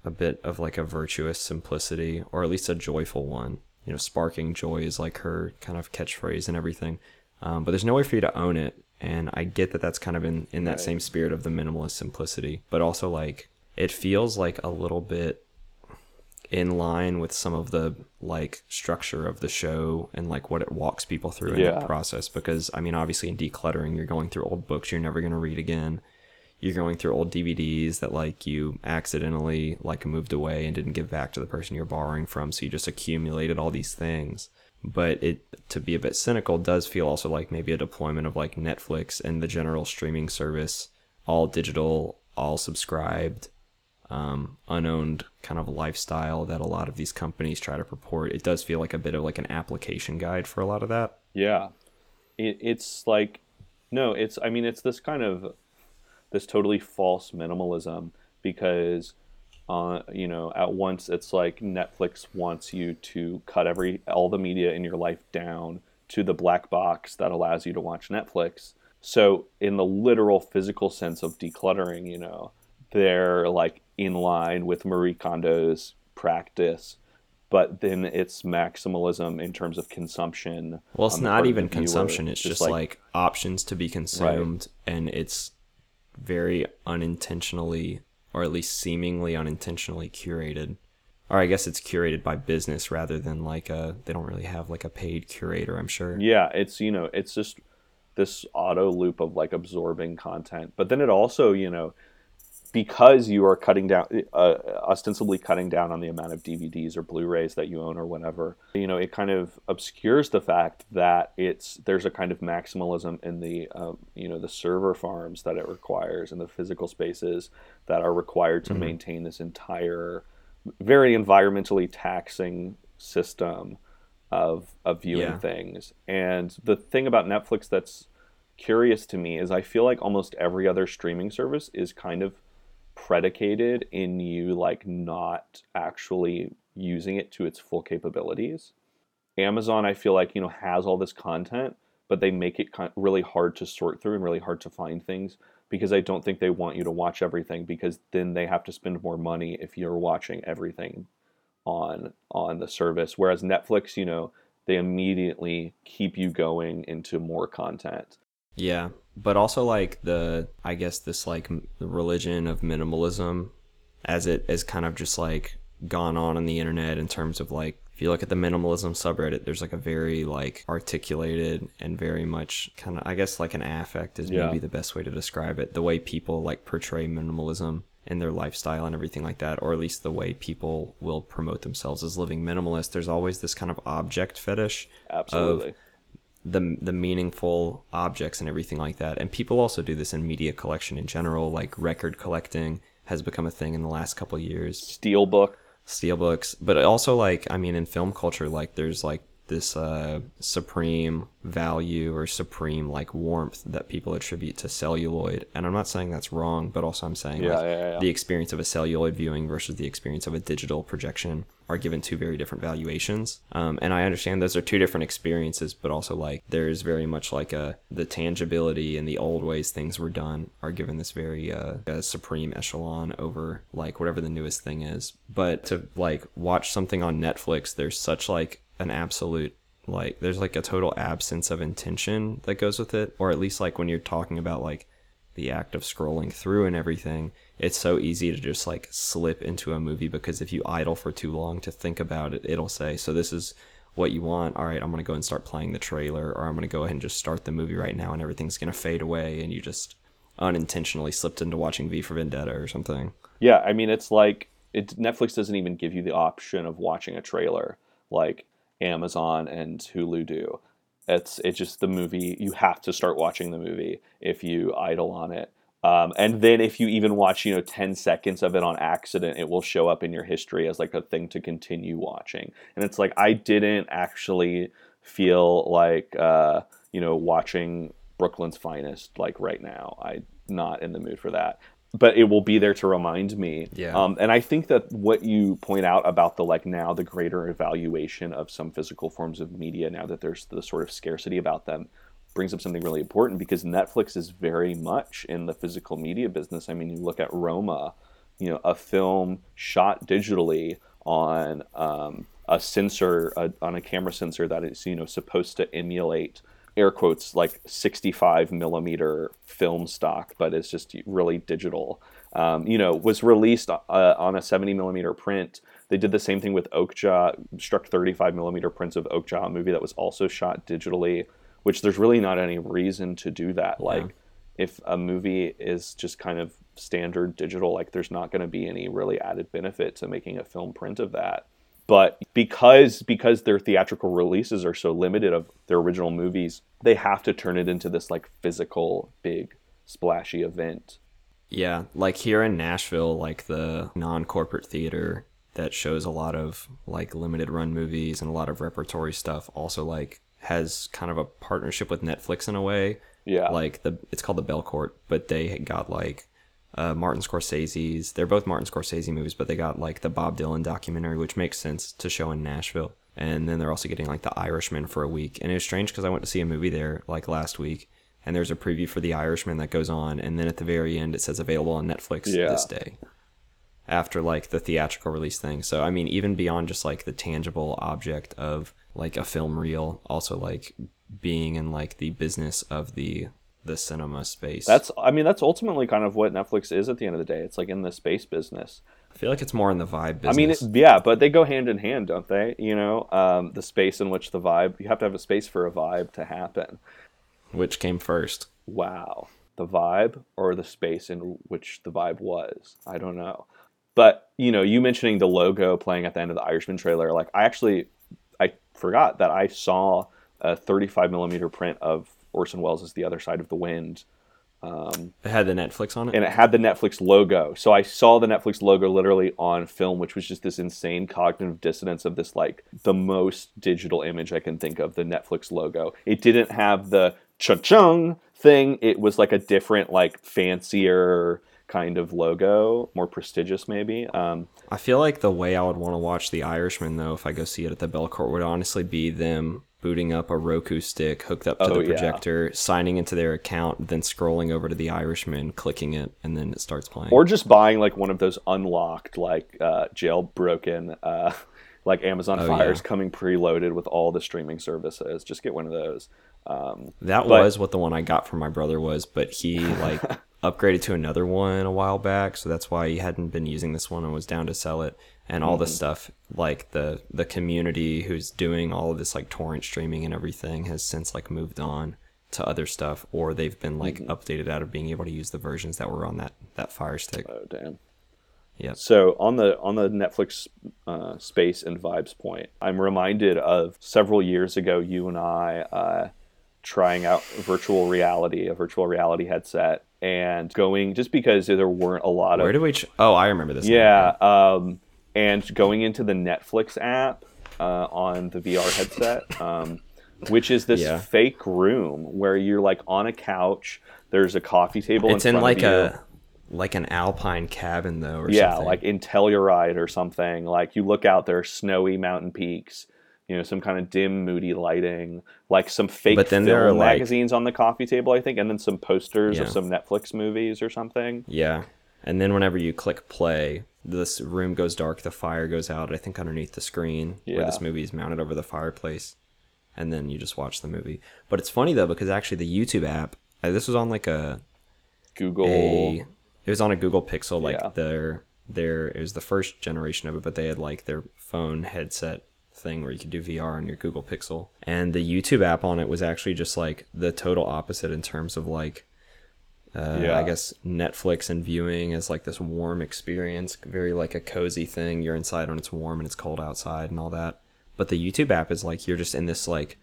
a bit of like a virtuous simplicity or at least a joyful one. You know sparking joy is like her kind of catchphrase and everything. Um, but there's no way for you to own it and i get that that's kind of in in that Right. same spirit of the minimalist simplicity. But also like it feels like a little bit in line with some of the like structure of the show and like what it walks people through in Yeah. the process because i mean obviously in decluttering you're going through old books you're never going to read again you're going through old DVDs that like you accidentally like moved away and didn't give back to the person you're borrowing from, so you just accumulated all these things. But it to be a bit cynical does feel also like maybe a deployment of like Netflix and the general streaming service, all digital, all subscribed, um, unowned kind of lifestyle that a lot of these companies try to purport. It does feel like a bit of like an application guide for a lot of that. Yeah. It, it's like, no, it's, I mean, it's this kind of, this totally false minimalism because, uh, you know, at once it's like Netflix wants you to cut every, all the media in your life down to the black box that allows you to watch Netflix. So, in the literal physical sense of decluttering, you know, they're like in line with Marie Kondo's practice, but then it's maximalism in terms of consumption. Well, it's not even consumption. It's just, like, options to be consumed, and it's very unintentionally, or at least seemingly unintentionally curated. Or I guess it's curated by business rather than like a. They don't really have like a paid curator. I'm sure. yeah, it's you know, it's just this auto loop of like absorbing content, but then it also you know, because you are cutting down, uh, ostensibly cutting down on the amount of DVDs or Blu-rays that you own or whatever, you know, it kind of obscures the fact that it's there's a kind of maximalism in the um, you know the server farms that it requires and the physical spaces that are required to maintain this entire very environmentally taxing system of of viewing Yeah. things. And the thing about Netflix that's curious to me is I feel like almost every other streaming service is kind of predicated in you like not actually using it to its full capabilities. Amazon I feel like, you know, has all this content, but they make it really hard to sort through and really hard to find things because I don't think they want you to watch everything because then they have to spend more money if you're watching everything on on the service whereas Netflix, you know, they immediately keep you going into more content. Yeah, but also like the I guess this like religion of minimalism, as it is kind of just like gone on on the internet in terms of like if you look at the minimalism subreddit, there's like a very like articulated and very much kind of I guess like an affect is Yeah. maybe the best way to describe it. The way people like portray minimalism in their lifestyle and everything like that, or at least the way people will promote themselves as living minimalist. There's always this kind of object fetish Absolutely. The the meaningful objects and everything like that. And people also do this in media collection in general, like record collecting has become a thing in the last couple of years. Steelbook. Steelbooks, but also like I mean in film culture like there's like this uh supreme value or supreme like warmth that people attribute to celluloid. And I'm not saying that's wrong, but also I'm saying Yeah, like yeah, yeah. the experience of a celluloid viewing versus the experience of a digital projection are given two very different valuations. Um, and I understand those are two different experiences, but also like there's very much like a the tangibility and the old ways things were done are given this very uh, uh, supreme echelon over like whatever the newest thing is. But to like watch something on Netflix, there's such like an absolute like there's like a total absence of intention that goes with it, or at least like when you're talking about like the act of scrolling through and everything, it's so easy to just like slip into a movie because if you idle for too long to think about it, it'll say, So this is what you want. All right, I'm going to go and start playing the trailer, or I'm going to go ahead and just start the movie right now, and everything's going to fade away, and you just unintentionally slipped into watching V for Vendetta or something. Yeah, I mean it's like it Netflix doesn't even give you the option of watching a trailer like Amazon and Hulu do. It's it's just the movie. You have to start watching the movie if you idle on it. Um, and then if you even watch, you know, 10 seconds of it on accident, it will show up in your history as like a thing to continue watching. And it's like I didn't actually feel like uh, you know, watching Brooklyn's finest like right now. I'm not in the mood for that. But it will be there to remind me. Yeah. Um, and I think that what you point out about the like now the greater evaluation of some physical forms of media now that there's the sort of scarcity about them brings up something really important because Netflix is very much in the physical media business. I mean, you look at Roma, you know, a film shot digitally on um, a sensor, a, on a camera sensor that is, you know, supposed to emulate air quotes like 65 millimeter film stock, but it's just really digital. Um, you know, was released uh, on a 70 millimeter print. They did the same thing with Okja, struck 35 millimeter prints of Okja, a movie that was also shot digitally which there's really not any reason to do that. Yeah. Like, if a movie is just kind of standard digital, like, there's not going to be any really added benefit to making a film print of that. But because because their theatrical releases are so limited of their original movies, they have to turn it into this like physical big splashy event. Yeah, like here in Nashville, like the non-corporate theater that shows a lot of like limited run movies and a lot of repertory stuff also like has kind of a partnership with Netflix in a way. Yeah. Like the it's called the Belcourt but they got like uh, Martin Scorsese's. They're both Martin Scorsese movies, but they got like the Bob Dylan documentary, which makes sense to show in Nashville. And then they're also getting like The Irishman for a week. And it was strange because I went to see a movie there like last week, and there's a preview for The Irishman that goes on, and then at the very end it says available on Netflix yeah. this day. After like the theatrical release thing. So I mean, even beyond just like the tangible object of like a film reel, also like being in like the business of the the cinema space. That's I mean that's ultimately kind of what Netflix is at the end of the day. It's like in the space business. I feel like it's more in the vibe business. I mean, it, yeah, but they go hand in hand, don't they? You know, um, the space in which the vibe you have to have a space for a vibe to happen. Which came first? Wow, the vibe or the space in which the vibe was? I don't know. But you know, you mentioning the logo playing at the end of the Irishman trailer, like I actually I forgot that I saw a 35 millimeter print of Orson Welles' is The Other Side of the Wind. Um, it had the Netflix on it, and it had the Netflix logo. So I saw the Netflix logo literally on film, which was just this insane cognitive dissonance of this like the most digital image I can think of. The Netflix logo. It didn't have the cha-chung thing. It was like a different, like fancier kind of logo, more prestigious maybe. Um, I feel like the way I would want to watch The Irishman though, if I go see it at the Belcourt, would honestly be them booting up a Roku stick hooked up to oh, the projector, yeah. signing into their account, then scrolling over to The Irishman, clicking it, and then it starts playing. Or just buying like one of those unlocked, like uh, jailbroken. Uh, like Amazon oh, Fires yeah. coming preloaded with all the streaming services. Just get one of those. Um, that but, was what the one I got from my brother was, but he like upgraded to another one a while back, so that's why he hadn't been using this one and was down to sell it. And all mm-hmm. the stuff like the the community who's doing all of this like torrent streaming and everything has since like moved on to other stuff, or they've been like mm-hmm. updated out of being able to use the versions that were on that that Fire Stick. Oh damn. Yeah. So on the on the Netflix uh, space and vibes point, I'm reminded of several years ago. You and I uh, trying out virtual reality, a virtual reality headset, and going just because there weren't a lot of. Where did we? Ch- oh, I remember this. Yeah, um, and going into the Netflix app uh, on the VR headset, um, which is this yeah. fake room where you're like on a couch. There's a coffee table. It's in, in like a like an alpine cabin though, or yeah, something. like in Telluride or something. Like you look out there, snowy mountain peaks you know, some kind of dim, moody lighting, like some fake but then film there are magazines like, on the coffee table, I think, and then some posters yeah. of some Netflix movies or something. Yeah. And then whenever you click play, this room goes dark, the fire goes out, I think underneath the screen yeah. where this movie is mounted over the fireplace. And then you just watch the movie. But it's funny though, because actually the YouTube app, uh, this was on like a Google. A, it was on a Google Pixel, like yeah. their their it was the first generation of it, but they had like their phone headset thing where you could do VR on your Google Pixel. And the YouTube app on it was actually just like the total opposite in terms of like uh, yeah. I guess Netflix and viewing is like this warm experience, very like a cozy thing. You're inside when it's warm and it's cold outside and all that. But the YouTube app is like you're just in this like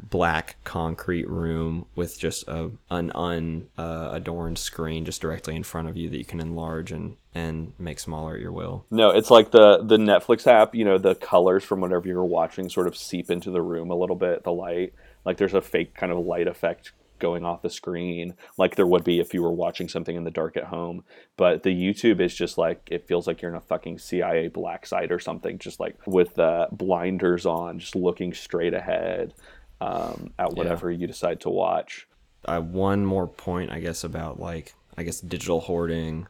black concrete room with just a an unadorned uh, screen just directly in front of you that you can enlarge and and make smaller at your will. No, it's like the the Netflix app. You know, the colors from whatever you're watching sort of seep into the room a little bit. The light, like there's a fake kind of light effect going off the screen like there would be if you were watching something in the dark at home. But the YouTube is just like it feels like you're in a fucking CIA black site or something, just like with the blinders on, just looking straight ahead um, at whatever yeah. you decide to watch. I one more point, I guess, about like I guess digital hoarding,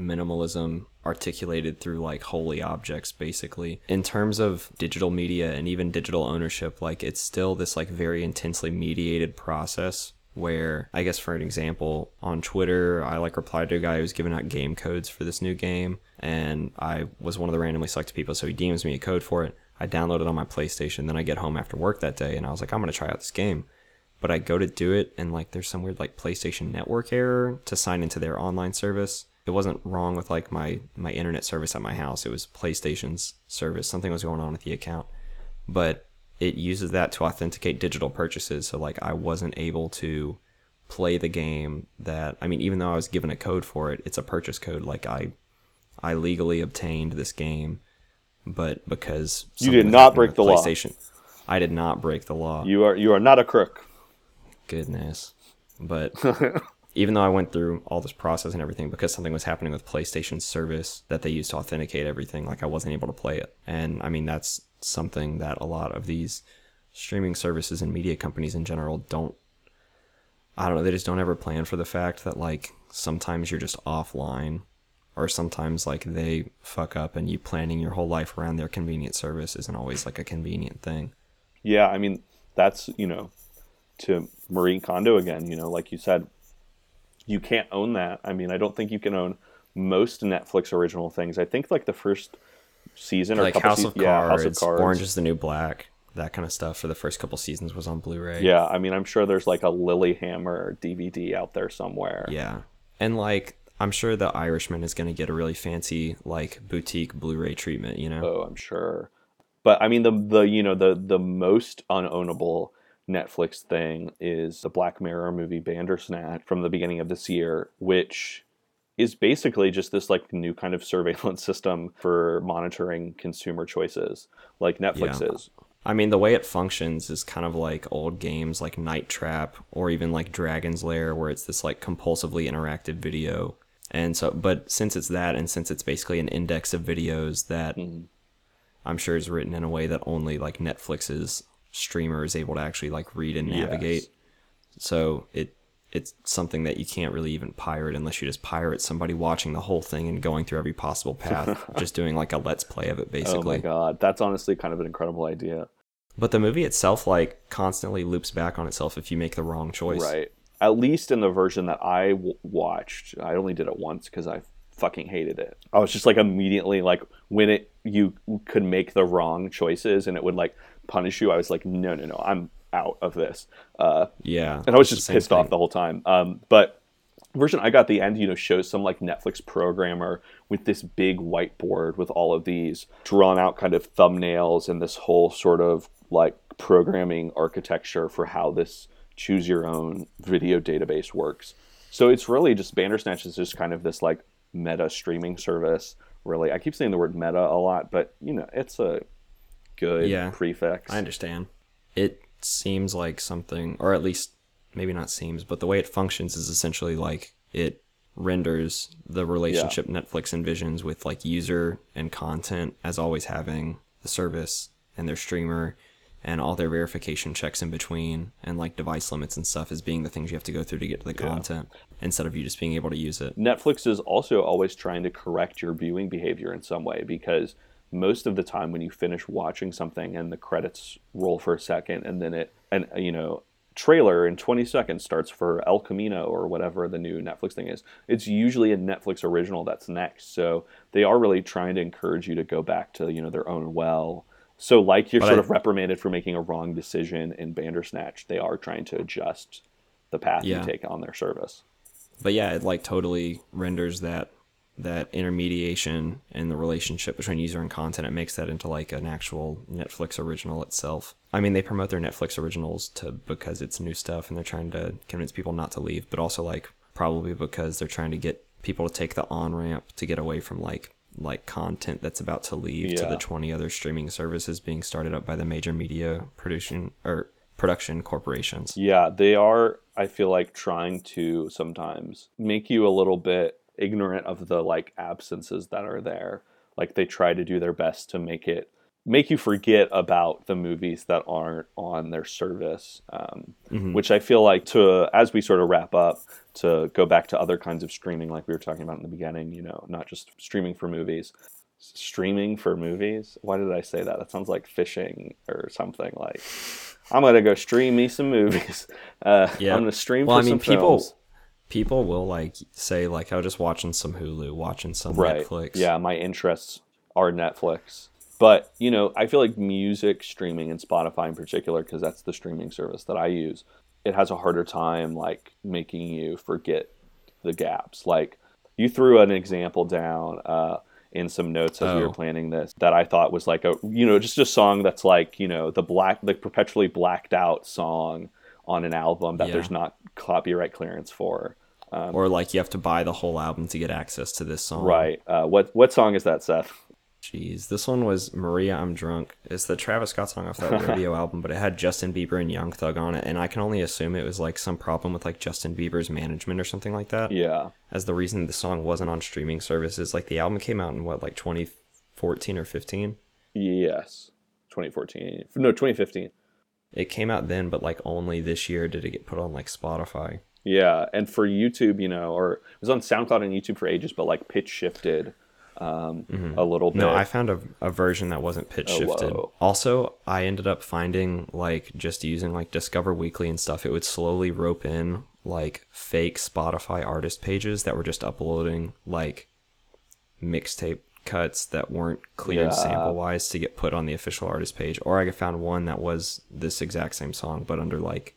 minimalism articulated through like holy objects basically. In terms of digital media and even digital ownership, like it's still this like very intensely mediated process where I guess for an example, on Twitter, I like replied to a guy who was giving out game codes for this new game and I was one of the randomly selected people, so he DMs me a code for it. I download it on my PlayStation, then I get home after work that day and I was like, I'm gonna try out this game but I go to do it and like there's some weird like PlayStation Network error to sign into their online service. It wasn't wrong with like my my internet service at my house. It was PlayStation's service. Something was going on with the account. But it uses that to authenticate digital purchases. So like I wasn't able to play the game that I mean even though I was given a code for it, it's a purchase code. Like I I legally obtained this game, but because you did not break the law. I did not break the law. You are you are not a crook goodness. But even though I went through all this process and everything, because something was happening with PlayStation's service that they used to authenticate everything, like I wasn't able to play it. And I mean, that's something that a lot of these streaming services and media companies in general don't. I don't know. They just don't ever plan for the fact that like sometimes you're just offline, or sometimes like they fuck up and you planning your whole life around their convenient service isn't always like a convenient thing. Yeah, I mean that's you know to Marie Kondo again. You know, like you said, you can't own that. I mean, I don't think you can own most Netflix original things. I think like the first season or like House, se- of yeah, House of Cards, Orange is the New Black, that kind of stuff for the first couple seasons was on Blu-ray. Yeah, I mean, I'm sure there's like a Lilyhammer DVD out there somewhere. Yeah, and like I'm sure the Irishman is going to get a really fancy like boutique Blu-ray treatment. You know? Oh, I'm sure. But I mean, the the you know the the most unownable Netflix thing is the Black Mirror movie Bandersnatch from the beginning of this year, which is basically just this like new kind of surveillance system for monitoring consumer choices, like Netflix yeah. is. I mean, the way it functions is kind of like old games like Night Trap or even like Dragon's Lair, where it's this like compulsively interactive video. And so, but since it's that, and since it's basically an index of videos that mm-hmm. I'm sure is written in a way that only like Netflix's streamer is able to actually like read and navigate. Yes. So it it's something that you can't really even pirate unless you just pirate somebody watching the whole thing and going through every possible path, just doing like a let's play of it basically. Oh my god, that's honestly kind of an incredible idea. But the movie itself like constantly loops back on itself if you make the wrong choice. Right. At least in the version that I w- watched, I only did it once because I fucking hated it. I was just like immediately like when it you could make the wrong choices and it would like punish you, I was like, no, no, no, I'm out of this. Uh, yeah, and I was just pissed thing. off the whole time. Um, but version I got the end, you know, shows some like Netflix programmer with this big whiteboard with all of these drawn out kind of thumbnails and this whole sort of like programming architecture for how this choose your own video database works. So it's really just Bandersnatch is just kind of this like meta streaming service. Really, I keep saying the word meta a lot, but you know, it's a good yeah, prefix. I understand. It seems like something, or at least maybe not seems, but the way it functions is essentially like it renders the relationship yeah. Netflix envisions with like user and content as always having the service and their streamer and all their verification checks in between and like device limits and stuff as being the things you have to go through to get to the yeah. content instead of you just being able to use it. Netflix is also always trying to correct your viewing behavior in some way because most of the time when you finish watching something and the credits roll for a second and then it and you know trailer in 20 seconds starts for El Camino or whatever the new Netflix thing is. It's usually a Netflix original that's next. So they are really trying to encourage you to go back to, you know, their own well. So like you're but sort I, of reprimanded for making a wrong decision in Bandersnatch, they are trying to adjust the path yeah. you take on their service. But yeah, it like totally renders that that intermediation and the relationship between user and content. It makes that into like an actual Netflix original itself. I mean, they promote their Netflix originals to because it's new stuff and they're trying to convince people not to leave, but also like probably because they're trying to get people to take the on ramp to get away from like like content that's about to leave yeah. to the 20 other streaming services being started up by the major media production or production corporations. Yeah, they are. I feel like trying to sometimes make you a little bit ignorant of the like absences that are there. Like they try to do their best to make it make you forget about the movies that aren't on their service. Um, Mhm. Which I feel like to as we sort of wrap up to go back to other kinds of streaming, like we were talking about in the beginning. You know, not just streaming for movies. Streaming for movies? Why did I say that? That sounds like fishing or something. Like I'm gonna go stream me some movies. Uh, Yeah. I'm gonna stream Well, for I mean, some people films. People will like say like I was just watching some Hulu, watching some right Netflix. yeah my interests are netflix but you know i feel like music streaming and spotify in particular because that's the streaming service that i use it has a harder time like making you forget the gaps like you threw an example down uh, in some notes as we were Oh. planning this that i thought was like a you know just a song that's like you know the black the perpetually blacked out song on an album that Yeah. there's not copyright clearance for Or like you have to buy the whole album to get access to this song. right uh, what what song is that seth Jeez, this one was Maria, I'm Drunk. It's the Travis Scott song off that Rodeo album, but it had Justin Bieber and Young Thug on it, and I can only assume it was like some problem with like Justin Bieber's management or something like that. yeah As the reason the song wasn't on streaming services. Like the album came out in what, like 2014 or 15? Yes, 2014. No, 2015. It came out then, but like only this year did it get put on like Spotify. Yeah, and for YouTube, you know, or it was on SoundCloud and YouTube for ages, but like pitch shifted um, a little bit. Mm-hmm. No, I found a, a version that wasn't pitch Oh, shifted. whoa. also, I ended up finding like just using like Discover Weekly and stuff. It would slowly rope in like fake Spotify artist pages that were just uploading like mixtape cuts that weren't cleared Yeah. sample wise to get put on the official artist page. Or I found one that was this exact same song but under like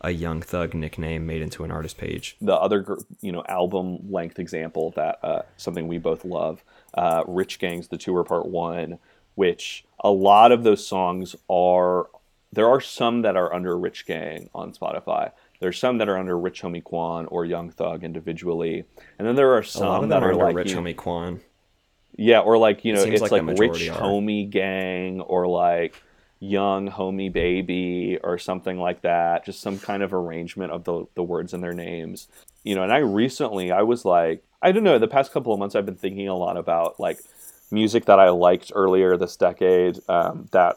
a Young Thug nickname made into an artist page. the other, you know, album length example that uh, something we both love, uh, Rich Gangs, the tour part one, which a lot of those songs are. There are some that are under Rich Gang on Spotify. There's some that are under Rich Homie Quan or Young Thug individually, and then there are some that are are under like Rich you Homie Quan. Yeah, or like you know, seems it's like like, rich are. homie gang, or like young homie baby, or something like that. Just some kind of arrangement of the the words in their names. You know, and I recently I was like, I don't know, the past couple of months I've been thinking a lot about like music that I liked earlier this decade um, that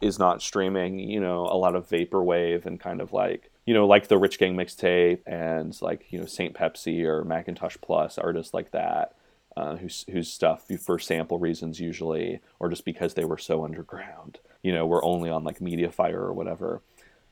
is not streaming. You know, a lot of vaporwave and kind of like you know, like the Rich Gang mixtape and like you know Saint Pepsi or Macintosh Plus artists like that uh, whose whose stuff for sample reasons usually, or just because they were so underground, you know, were only on like MediaFire or whatever.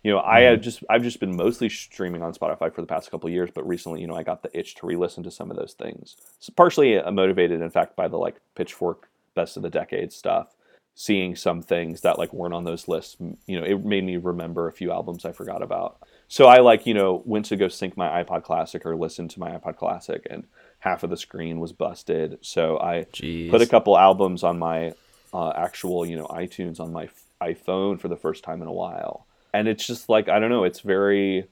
You know, I had just I've just been mostly streaming on Spotify for the past couple of years, but recently, you know, I got the itch to re-listen to some of those things. It's partially uh, motivated, in fact, by the like Pitchfork Best of the Decade stuff. Seeing some things that like weren't on those lists, you know, it made me remember a few albums I forgot about. So I like, you know, went to go sync my iPod Classic or listen to my iPod Classic, and half of the screen was busted. So I Jeez. put a couple albums on my uh, actual, you know, iTunes on my iPhone for the first time in a while, and it's just like I don't know, it's very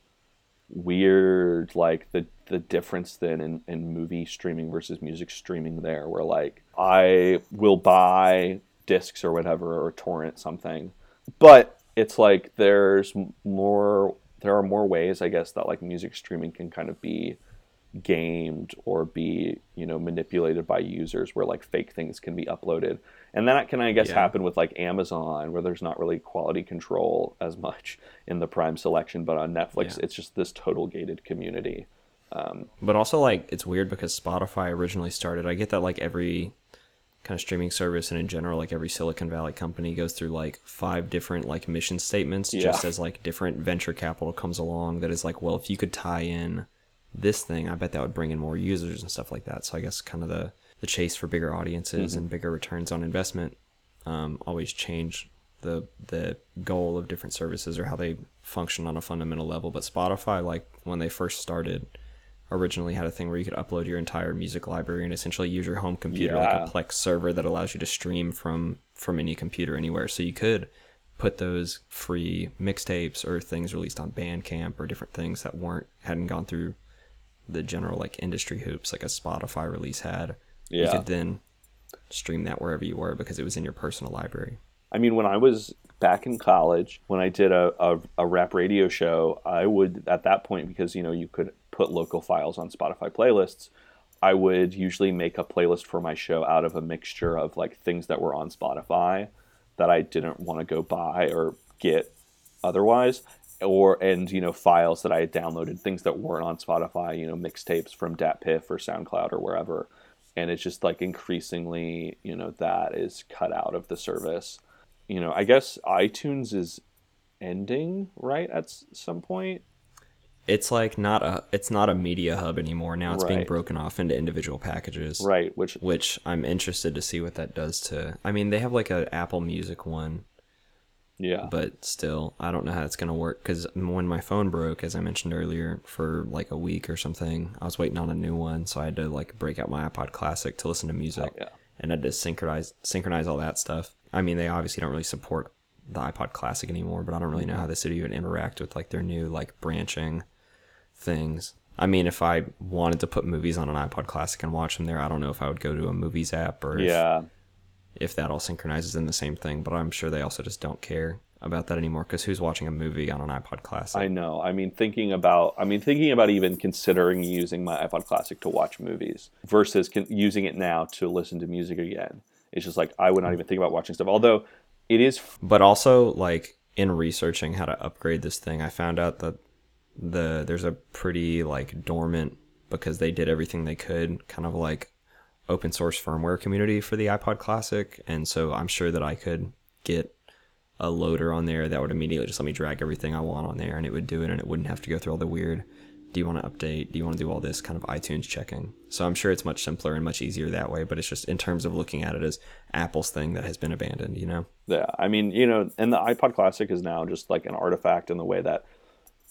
weird, like the the difference then in, in movie streaming versus music streaming there, where like I will buy discs or whatever or torrent something, but it's like there's more there are more ways i guess that like music streaming can kind of be gamed or be you know manipulated by users where like fake things can be uploaded and that can i guess Yeah. happen with like amazon where there's not really quality control as much in the prime selection but on netflix Yeah. it's just this total gated community um, But also, like, it's weird because Spotify originally started. I get that, like, every kind of streaming service and in general, like, every Silicon Valley company goes through, like, five different, like, mission statements just as, like, different venture capital comes along that is like, well, if you could tie in this thing, I bet that would bring in more users and stuff like that. So I guess kind of the, the chase for bigger audiences and bigger returns on investment um, always change the the goal of different services or how they function on a fundamental level. But Spotify, like when they first started, originally had a thing where you could upload your entire music library and essentially use your home computer like a Plex server that allows you to stream from from any computer anywhere. So you could put those free mixtapes or things released on Bandcamp or different things that weren't hadn't gone through the general like industry hoops like a Spotify release had. You could then stream that wherever you were because it was in your personal library. I mean, when I was back in college when I did a, a, a rap radio show, I would at that point because you know you could put local files on Spotify playlists. I would usually make a playlist for my show out of a mixture of like things that were on Spotify that I didn't want to go buy or get otherwise or and you know files that I had downloaded things that weren't on Spotify you know mixtapes from DatPiff or SoundCloud or wherever. And it's just like increasingly you know that is cut out of the service. You know I guess iTunes is ending right at some point? It's like not a it's not a media hub anymore. Now it's right. being broken off into individual packages. Right which which i'm interested to see what that does to i mean they have like a apple music one yeah but still i don't know how it's going to work because when my phone broke as i mentioned earlier for like a week or something i was waiting on a new one so i had to like break out my ipod classic to listen to music oh, yeah. and i had to synchronize synchronize all that stuff i mean they obviously don't really support the ipod classic anymore but i don't really know how the city would interact with like their new like branching things. I mean, if I wanted to put movies on an iPod Classic and watch them there, I don't know if I would go to a movies app or yeah, if, if that all synchronizes in the same thing. But I'm sure they also just don't care about that anymore because who's watching a movie on an iPod Classic? I know. I mean, thinking about, I mean, thinking about even considering using my iPod Classic to watch movies versus con- using it now to listen to music again. It's just like I would not even think about watching stuff. Although it is, f- but also like in researching how to upgrade this thing, I found out that the there's a pretty like dormant because they did everything they could kind of like open source firmware community for the iPod Classic and so I'm sure that I could get a loader on there that would immediately just let me drag everything I want on there and it would do it and it wouldn't have to go through all the weird do you want to update? Do you want to do all this? kind of iTunes checking. So I'm sure it's much simpler and much easier that way but it's just in terms of looking at it as Apple's thing that has been abandoned you know? Yeah I mean you know and the iPod Classic is now just like an artifact in the way that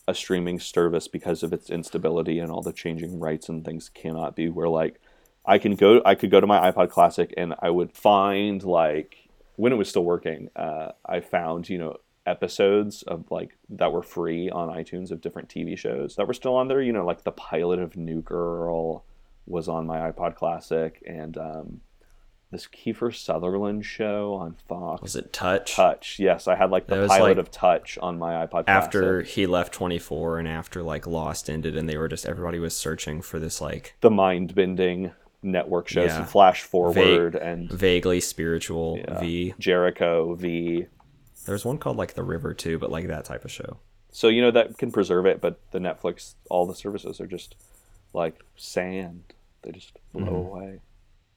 a streaming service because of its instability and all the changing rights and things cannot be where like I can go I could go to my iPod Classic and I would find like when it was still working uh, I found you know episodes of like that were free on iTunes of different TV shows that were still on there you know like the pilot of New Girl was on my iPod Classic and um, this Kiefer Sutherland show on Fox. Was it Touch? Touch. Yes, I had like the pilot like, of Touch on my iPod. Classic. After Classic. he left 24 and after like Lost ended and they were just everybody was searching for this like the mind bending network shows yeah. and flash forward Va- and vaguely spiritual yeah. V Jericho V. There's one called like The River too, but like that type of show. So you know that can preserve it, but the Netflix all the services are just like sand. They just blow mm-hmm. away.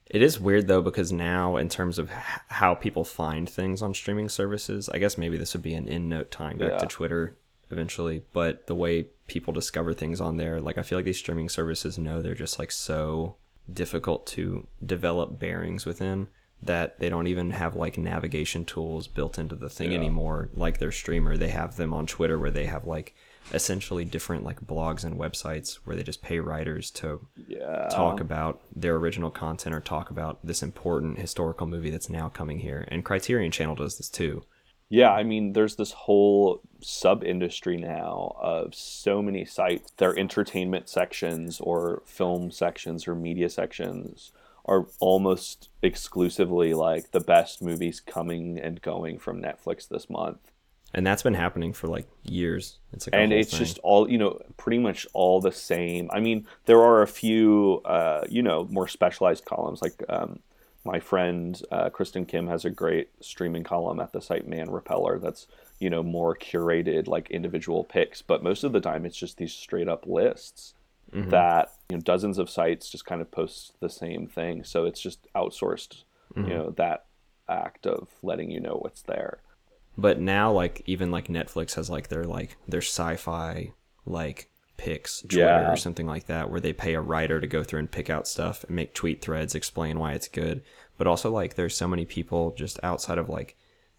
It is weird though because now, in terms of how people find things on streaming services, I guess maybe this would be an in note tying back yeah. to Twitter eventually. But the way people discover things on there, like I feel like these streaming services know they're just like so difficult to develop bearings within that they don't even have like navigation tools built into the thing yeah. anymore. Like their streamer, they have them on Twitter where they have like essentially different like blogs and websites where they just pay writers to yeah. talk about their original content or talk about this important historical movie that's now coming here. And Criterion Channel does this too. Yeah, I mean, there's this whole sub industry now of so many sites. Their entertainment sections or film sections or media sections are almost exclusively like the best movies coming and going from Netflix this month and that's been happening for like years. It's like and it's thing. just all you know, pretty much all the same. I mean, there are a few, uh, you know, more specialized columns. Like um, my friend uh, Kristen Kim has a great streaming column at the site Man Repeller. That's you know more curated, like individual picks. But most of the time, it's just these straight up lists mm-hmm. that you know dozens of sites just kind of post the same thing. So it's just outsourced. Mm-hmm. You know that act of letting you know what's there. But now, like even like Netflix has like their like their sci-fi like picks Twitter yeah. or something like that, where they pay a writer to go through and pick out stuff and make tweet threads, explain why it's good. But also like there's so many people just outside of like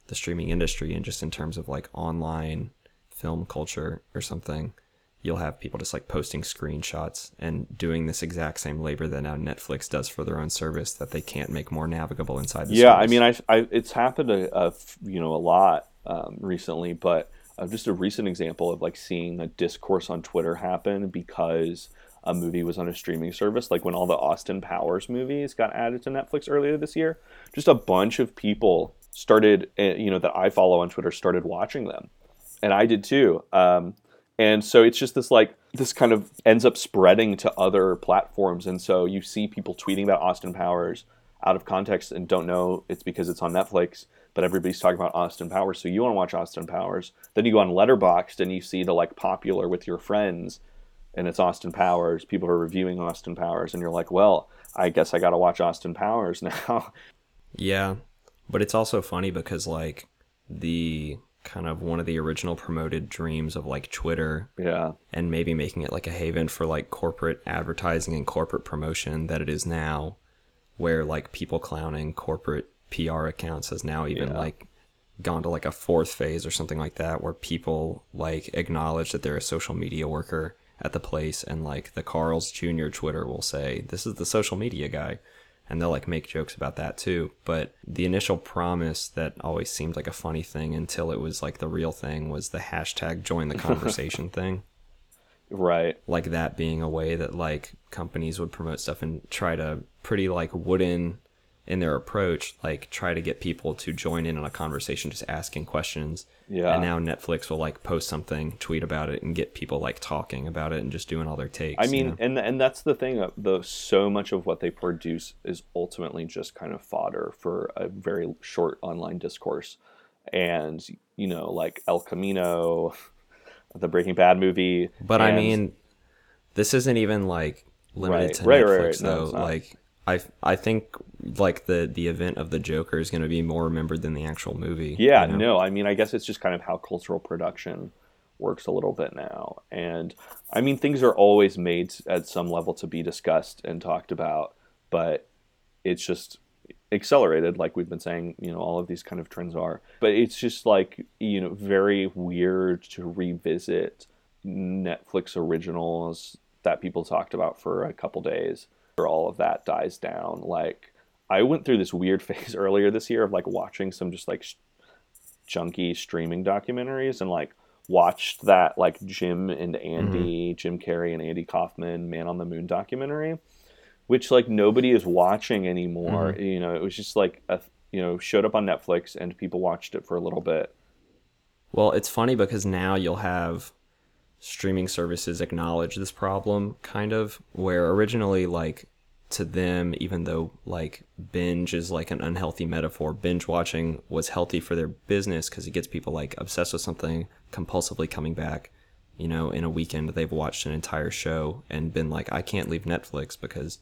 the streaming industry and just in terms of like online film culture or something you'll have people just like posting screenshots and doing this exact same labor that now Netflix does for their own service that they can't make more navigable inside the yeah service. i mean I, I it's happened a, a, you know a lot um, recently but uh, just a recent example of like seeing a discourse on twitter happen because a movie was on a streaming service like when all the austin powers movies got added to netflix earlier this year just a bunch of people started, eh, you know, that I follow on Twitter started watching them, and I did too. Um, and so it's just this like this kind of ends up spreading to other platforms, and so you see people tweeting about Austin Powers out of context and don't know it's because it's on Netflix, but everybody's talking about Austin Powers, so you want to watch Austin Powers. Then you go on Letterboxd and you see the like popular with your friends, and it's Austin Powers. People are reviewing Austin Powers, and you're like, well, I guess I got to watch Austin Powers now. Yeah, but it's also funny because like the kind of one of the original promoted dreams of like Twitter yeah, and maybe making it like a haven for like corporate advertising and corporate promotion that it is now where like people clowning corporate PR accounts has now even Yeah. like gone to like a fourth phase or something like that where people like acknowledge that they're a social media worker at the place and like the Carl's Jr. Twitter will say this is the social media guy and they'll like make jokes about that too but the initial promise that always seemed like a funny thing until it was like the real thing was the hashtag join the conversation thing right. like that being a way that like companies would promote stuff and try to pretty like wooden in their approach like try to get people to join in on a conversation just asking questions Yeah. and now netflix will like post something tweet about it and get people like talking about it and just doing all their takes I you mean, know? and and that's the thing. uh, The so much of what they produce is ultimately just kind of fodder for a very short online discourse, and you know, like El Camino, the Breaking Bad movie. but i mean this isn't even like limited Right. to Right, netflix right, right. No, though not. like I, I think like the the event of the Joker is going to be more remembered than the actual movie. Yeah, you know? no, I mean, I guess it's just kind of how cultural production works a little bit now. And I mean, things are always made at some level to be discussed and talked about, but it's just accelerated, like we've been saying, you know, all of these kind of trends are. But it's just like, you know, very weird to revisit Netflix originals that people talked about for a couple days or all of that dies down. Like, I went through this weird phase earlier this year of like watching some just like sh- junky streaming documentaries and like watched that like Jim and Andy, mm-hmm. Jim Carrey and Andy Kaufman Man on the Moon documentary, which like nobody is watching anymore. Mm-hmm. You know, it was just like a you know showed up on Netflix and people watched it for a little bit. Well, it's funny because now you'll have streaming services acknowledge this problem, kind of, where originally, like, to them, even though, like, binge is like an unhealthy metaphor, binge watching was healthy for their business because it gets people, like, obsessed with something, compulsively coming back. You know, in a weekend, they've watched an entire show and been like, I can't leave Netflix because,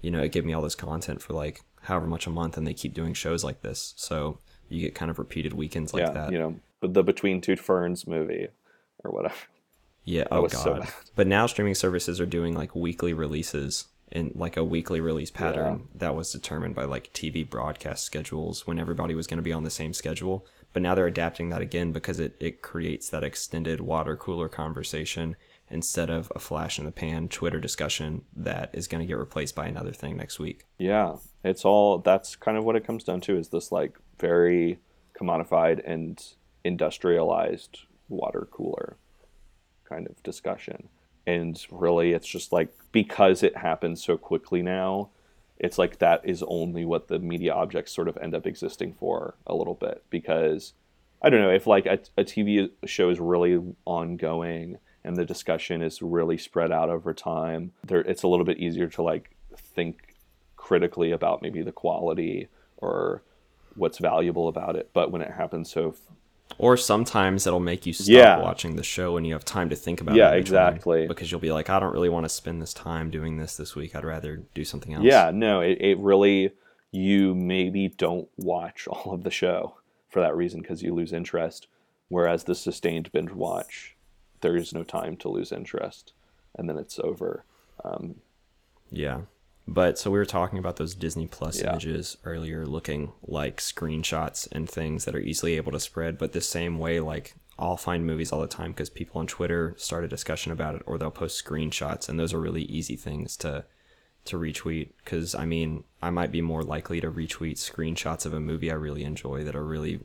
you know, it gave me all this content for, like, however much a month, and they keep doing shows like this. So you get kind of repeated weekends like yeah, that. you know, the Between Two Ferns movie or whatever. Yeah. Oh god. so but now streaming services are doing like weekly releases in like a weekly release pattern that was determined by like TV broadcast schedules when everybody was going to be on the same schedule. But now they're adapting that again because it, it creates that extended water cooler conversation instead of a flash in the pan Twitter discussion that is going to get replaced by another thing next week. Yeah, it's all that's kind of what it comes down to is this like very commodified and industrialized water cooler kind of discussion. And really it's just like because it happens so quickly now, it's like that is only what the media objects sort of end up existing for a little bit because I don't know if like a, a TV show is really ongoing and the discussion is really spread out over time. There, it's a little bit easier to like think critically about maybe the quality or what's valuable about it. But when it happens so, Or sometimes it'll make you stop Yeah. watching the show and you have time to think about Yeah, it. Yeah, exactly. Because you'll be like, I don't really want to spend this time doing this this week. I'd rather do something else. yeah, no, it, it really you maybe don't watch all of the show for that reason because you lose interest. Whereas the sustained binge watch, there is no time to lose interest, and then it's over. Um, Yeah. But so we were talking about those Disney Plus Yeah. images earlier looking like screenshots and things that are easily able to spread, but the same way like I'll find movies all the time because people on Twitter start a discussion about it or they'll post screenshots and those are really easy things to to retweet cuz I mean, I might be more likely to retweet screenshots of a movie I really enjoy that are really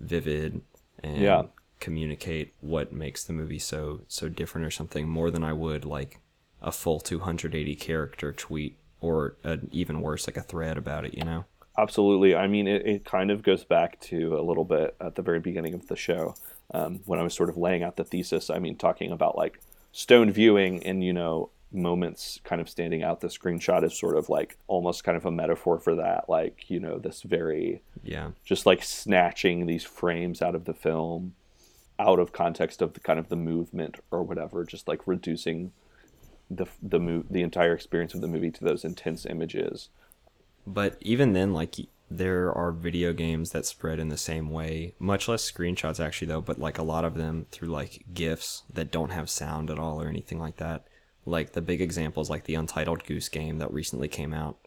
vivid and Yeah. communicate what makes the movie so so different or something more than I would like a full 280 character tweet or an even worse like a thread about it you know Absolutely. I mean, it, it kind of goes back to a little bit at the very beginning of the show um, when I was sort of laying out the thesis. I mean, talking about like stone viewing and, you know, moments kind of standing out. The screenshot is sort of like almost kind of a metaphor for that. Like, you know, this very, Yeah. just like snatching these frames out of the film, out of context of the kind of the movement or whatever, just like reducing the the mo- the entire experience of the movie to those intense images. But even then, like there are video games that spread in the same way, much less screenshots actually though, but like a lot of them through like GIFs that don't have sound at all or anything like that. Like the big examples like the Untitled Goose Game that recently came out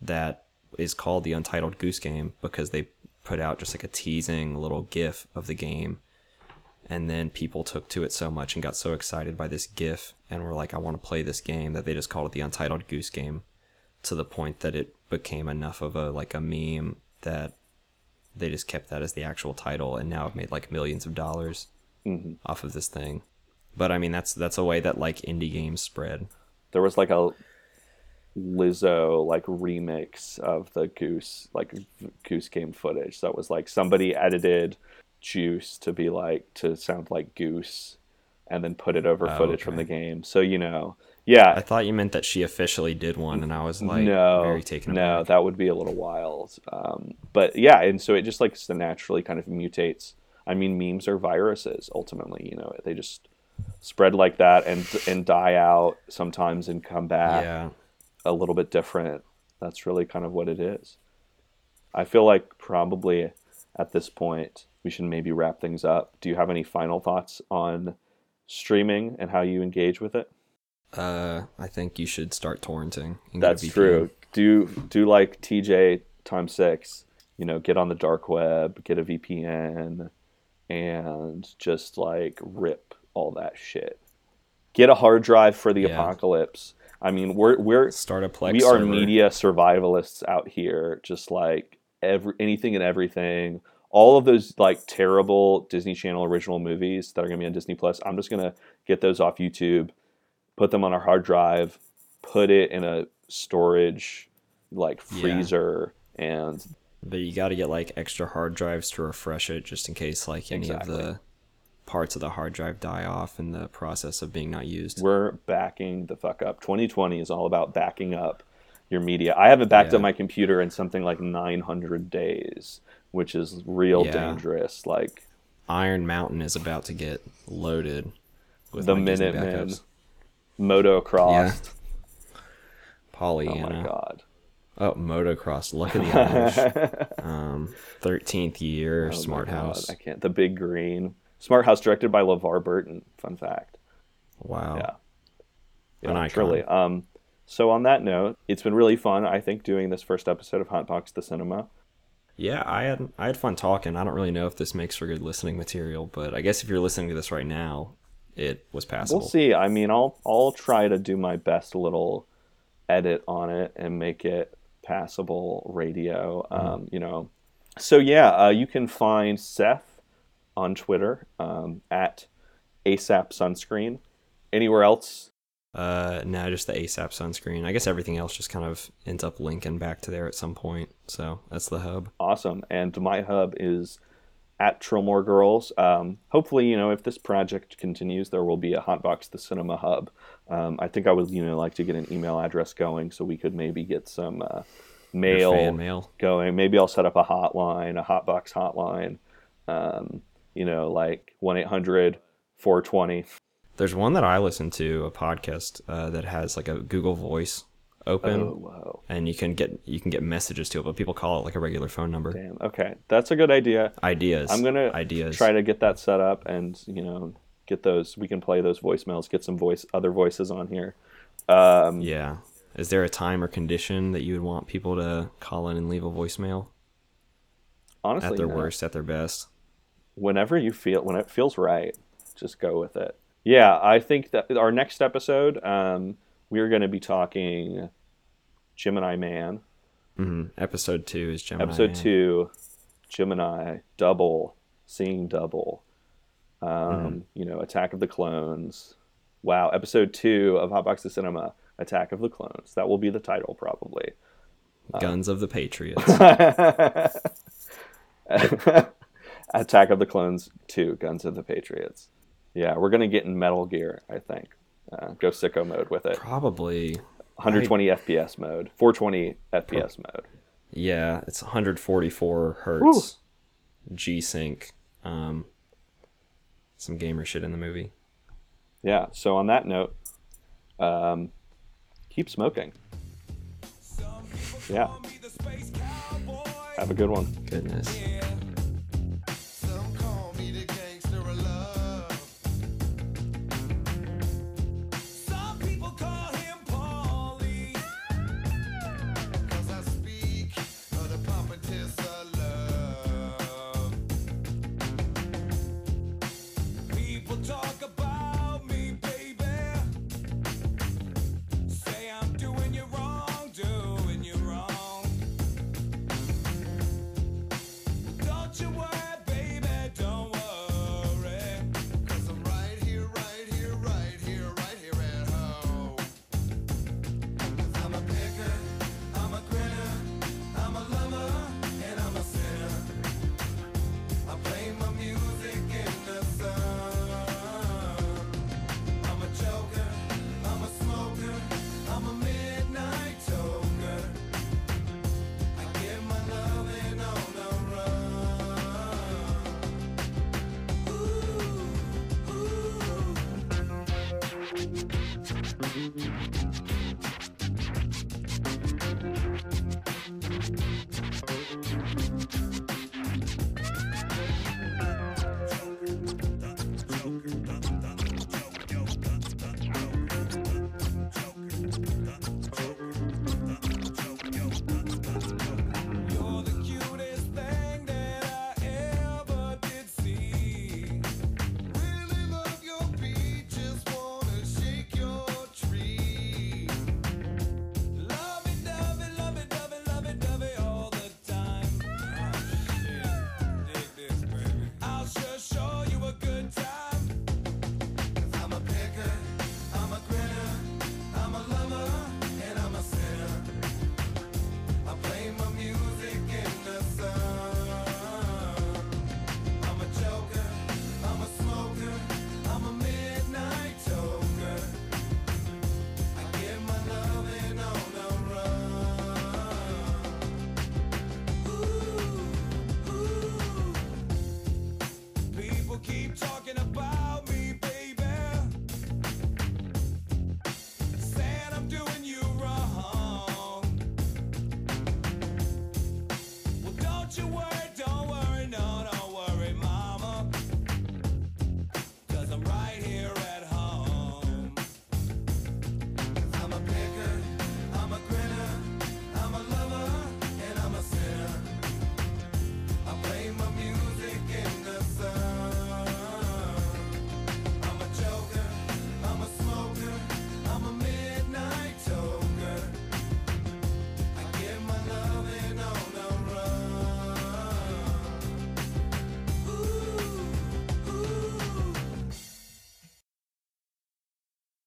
that is called the Untitled Goose Game because they put out just like a teasing little GIF of the game. And then people took to it so much and got so excited by this GIF and were like, I want to play this game that they just called it the Untitled Goose Game to the point that it became enough of a like a meme that they just kept that as the actual title and now have made like millions of dollars Mm-hmm. off of this thing. But I mean that's that's a way that like indie games spread. There was like a Lizzo like remix of the Goose like Goose game footage. That was like somebody edited Juice to be like to sound like Goose, and then put it over Oh, footage from the game. So you know, yeah, I thought you meant that she officially did one and I was like no, very taken no, aback. that would be a little wild. Um, but yeah, and so it just like so naturally kind of mutates. I mean, memes are viruses ultimately. You know, they just spread like that and and die out sometimes and come back yeah. a little bit different. That's really kind of what it is. I feel like probably at this point we should maybe wrap things up. Do you have any final thoughts on streaming and how you engage with it? Uh I think you should start torrenting. and get a That's true. Do do like TJ times six. You know, get on the dark web, get a VPN, and just like rip all that shit. Get a hard drive for the Yeah. apocalypse. I mean, we're we're Start a Plex we are server. media survivalists out here just like every anything and everything all of those like terrible disney channel original movies that are going to be on disney plus i'm just going to get those off youtube put them on our hard drive put it in a storage like Yeah. freezer and But you got to get like extra hard drives to refresh it just in case like any Exactly. of the parts of the hard drive die off in the process of being not used. we're backing the fuck up 2020 is all about backing up your media i haven't backed Yeah. up my computer in something like 900 days which is real Yeah. dangerous like Iron Mountain is about to get loaded with the Minutemen, motocross. Oh Pollyanna. my god. Oh, motocross. Luck of the Irish. um, 13th year, Oh Smart God, House. I can't. The Big Green. Smart House directed by LeVar Burton. Fun fact. Wow. Yeah. An icon. truly. Um, so on that note, it's been really fun. I think doing this first episode of Hotbox the Cinema. Yeah, I had I had fun talking. I don't really know if this makes for good listening material, but I guess if you're listening to this right now, it was passable. We'll see. I mean, I'll I'll try to do my best little edit on it and make it passable radio. Mm-hmm. Um, you know. So yeah, uh, you can find Seth on Twitter um, at ASAP Sunscreen. Anywhere else? Uh, no, just the ASAP sunscreen. I guess everything else just kind of ends up linking back to there at some point. So that's the hub. Awesome. And my hub is at Trillmore Girls. Um, hopefully, you know, if this project continues, there will be a Hotbox the Cinema hub. Um, I think I would, you know, like to get an email address going so we could maybe get some uh, mail mail. going. Maybe I'll set up a hotline, a Hotbox hotline. Um, you know, like one 800 420. There's one that I listen to, a podcast uh, that has like a Google Voice open, Oh, whoa. and you can get you can get messages to it, but people call it like a regular phone number. Damn. Okay. That's a good idea. Ideas. I'm gonna ideas. try to get that set up and you know get those. We can play those voicemails, get some voice, other voices on here. Um, Yeah. Is there a time or condition that you would want people to call in and leave a voicemail? honestly, At their no. worst, at their best. whenever you feel when it feels right, just go with it. Yeah, I think that our next episode, um, we're going to be talking Gemini Man. hmm Episode two is Gemini. Episode Man. two, Gemini double, seeing double. Um, Mm-hmm. You know, Attack of the Clones. Wow, episode two of Hotbox of Cinema, Attack of the Clones. That will be the title probably. Guns of the Patriots. Attack of the Clones 2, Guns of the Patriots. Yeah, we're gonna get in Metal Gear, I think. Uh, go sicko mode with it. Probably. 120 FPS mode, 420 FPS mode. Yeah, it's 144 hertz. G Sync. Um, some gamer shit in the movie. Yeah. So on that note, um, keep smoking. Yeah. Have a good one. Goodness.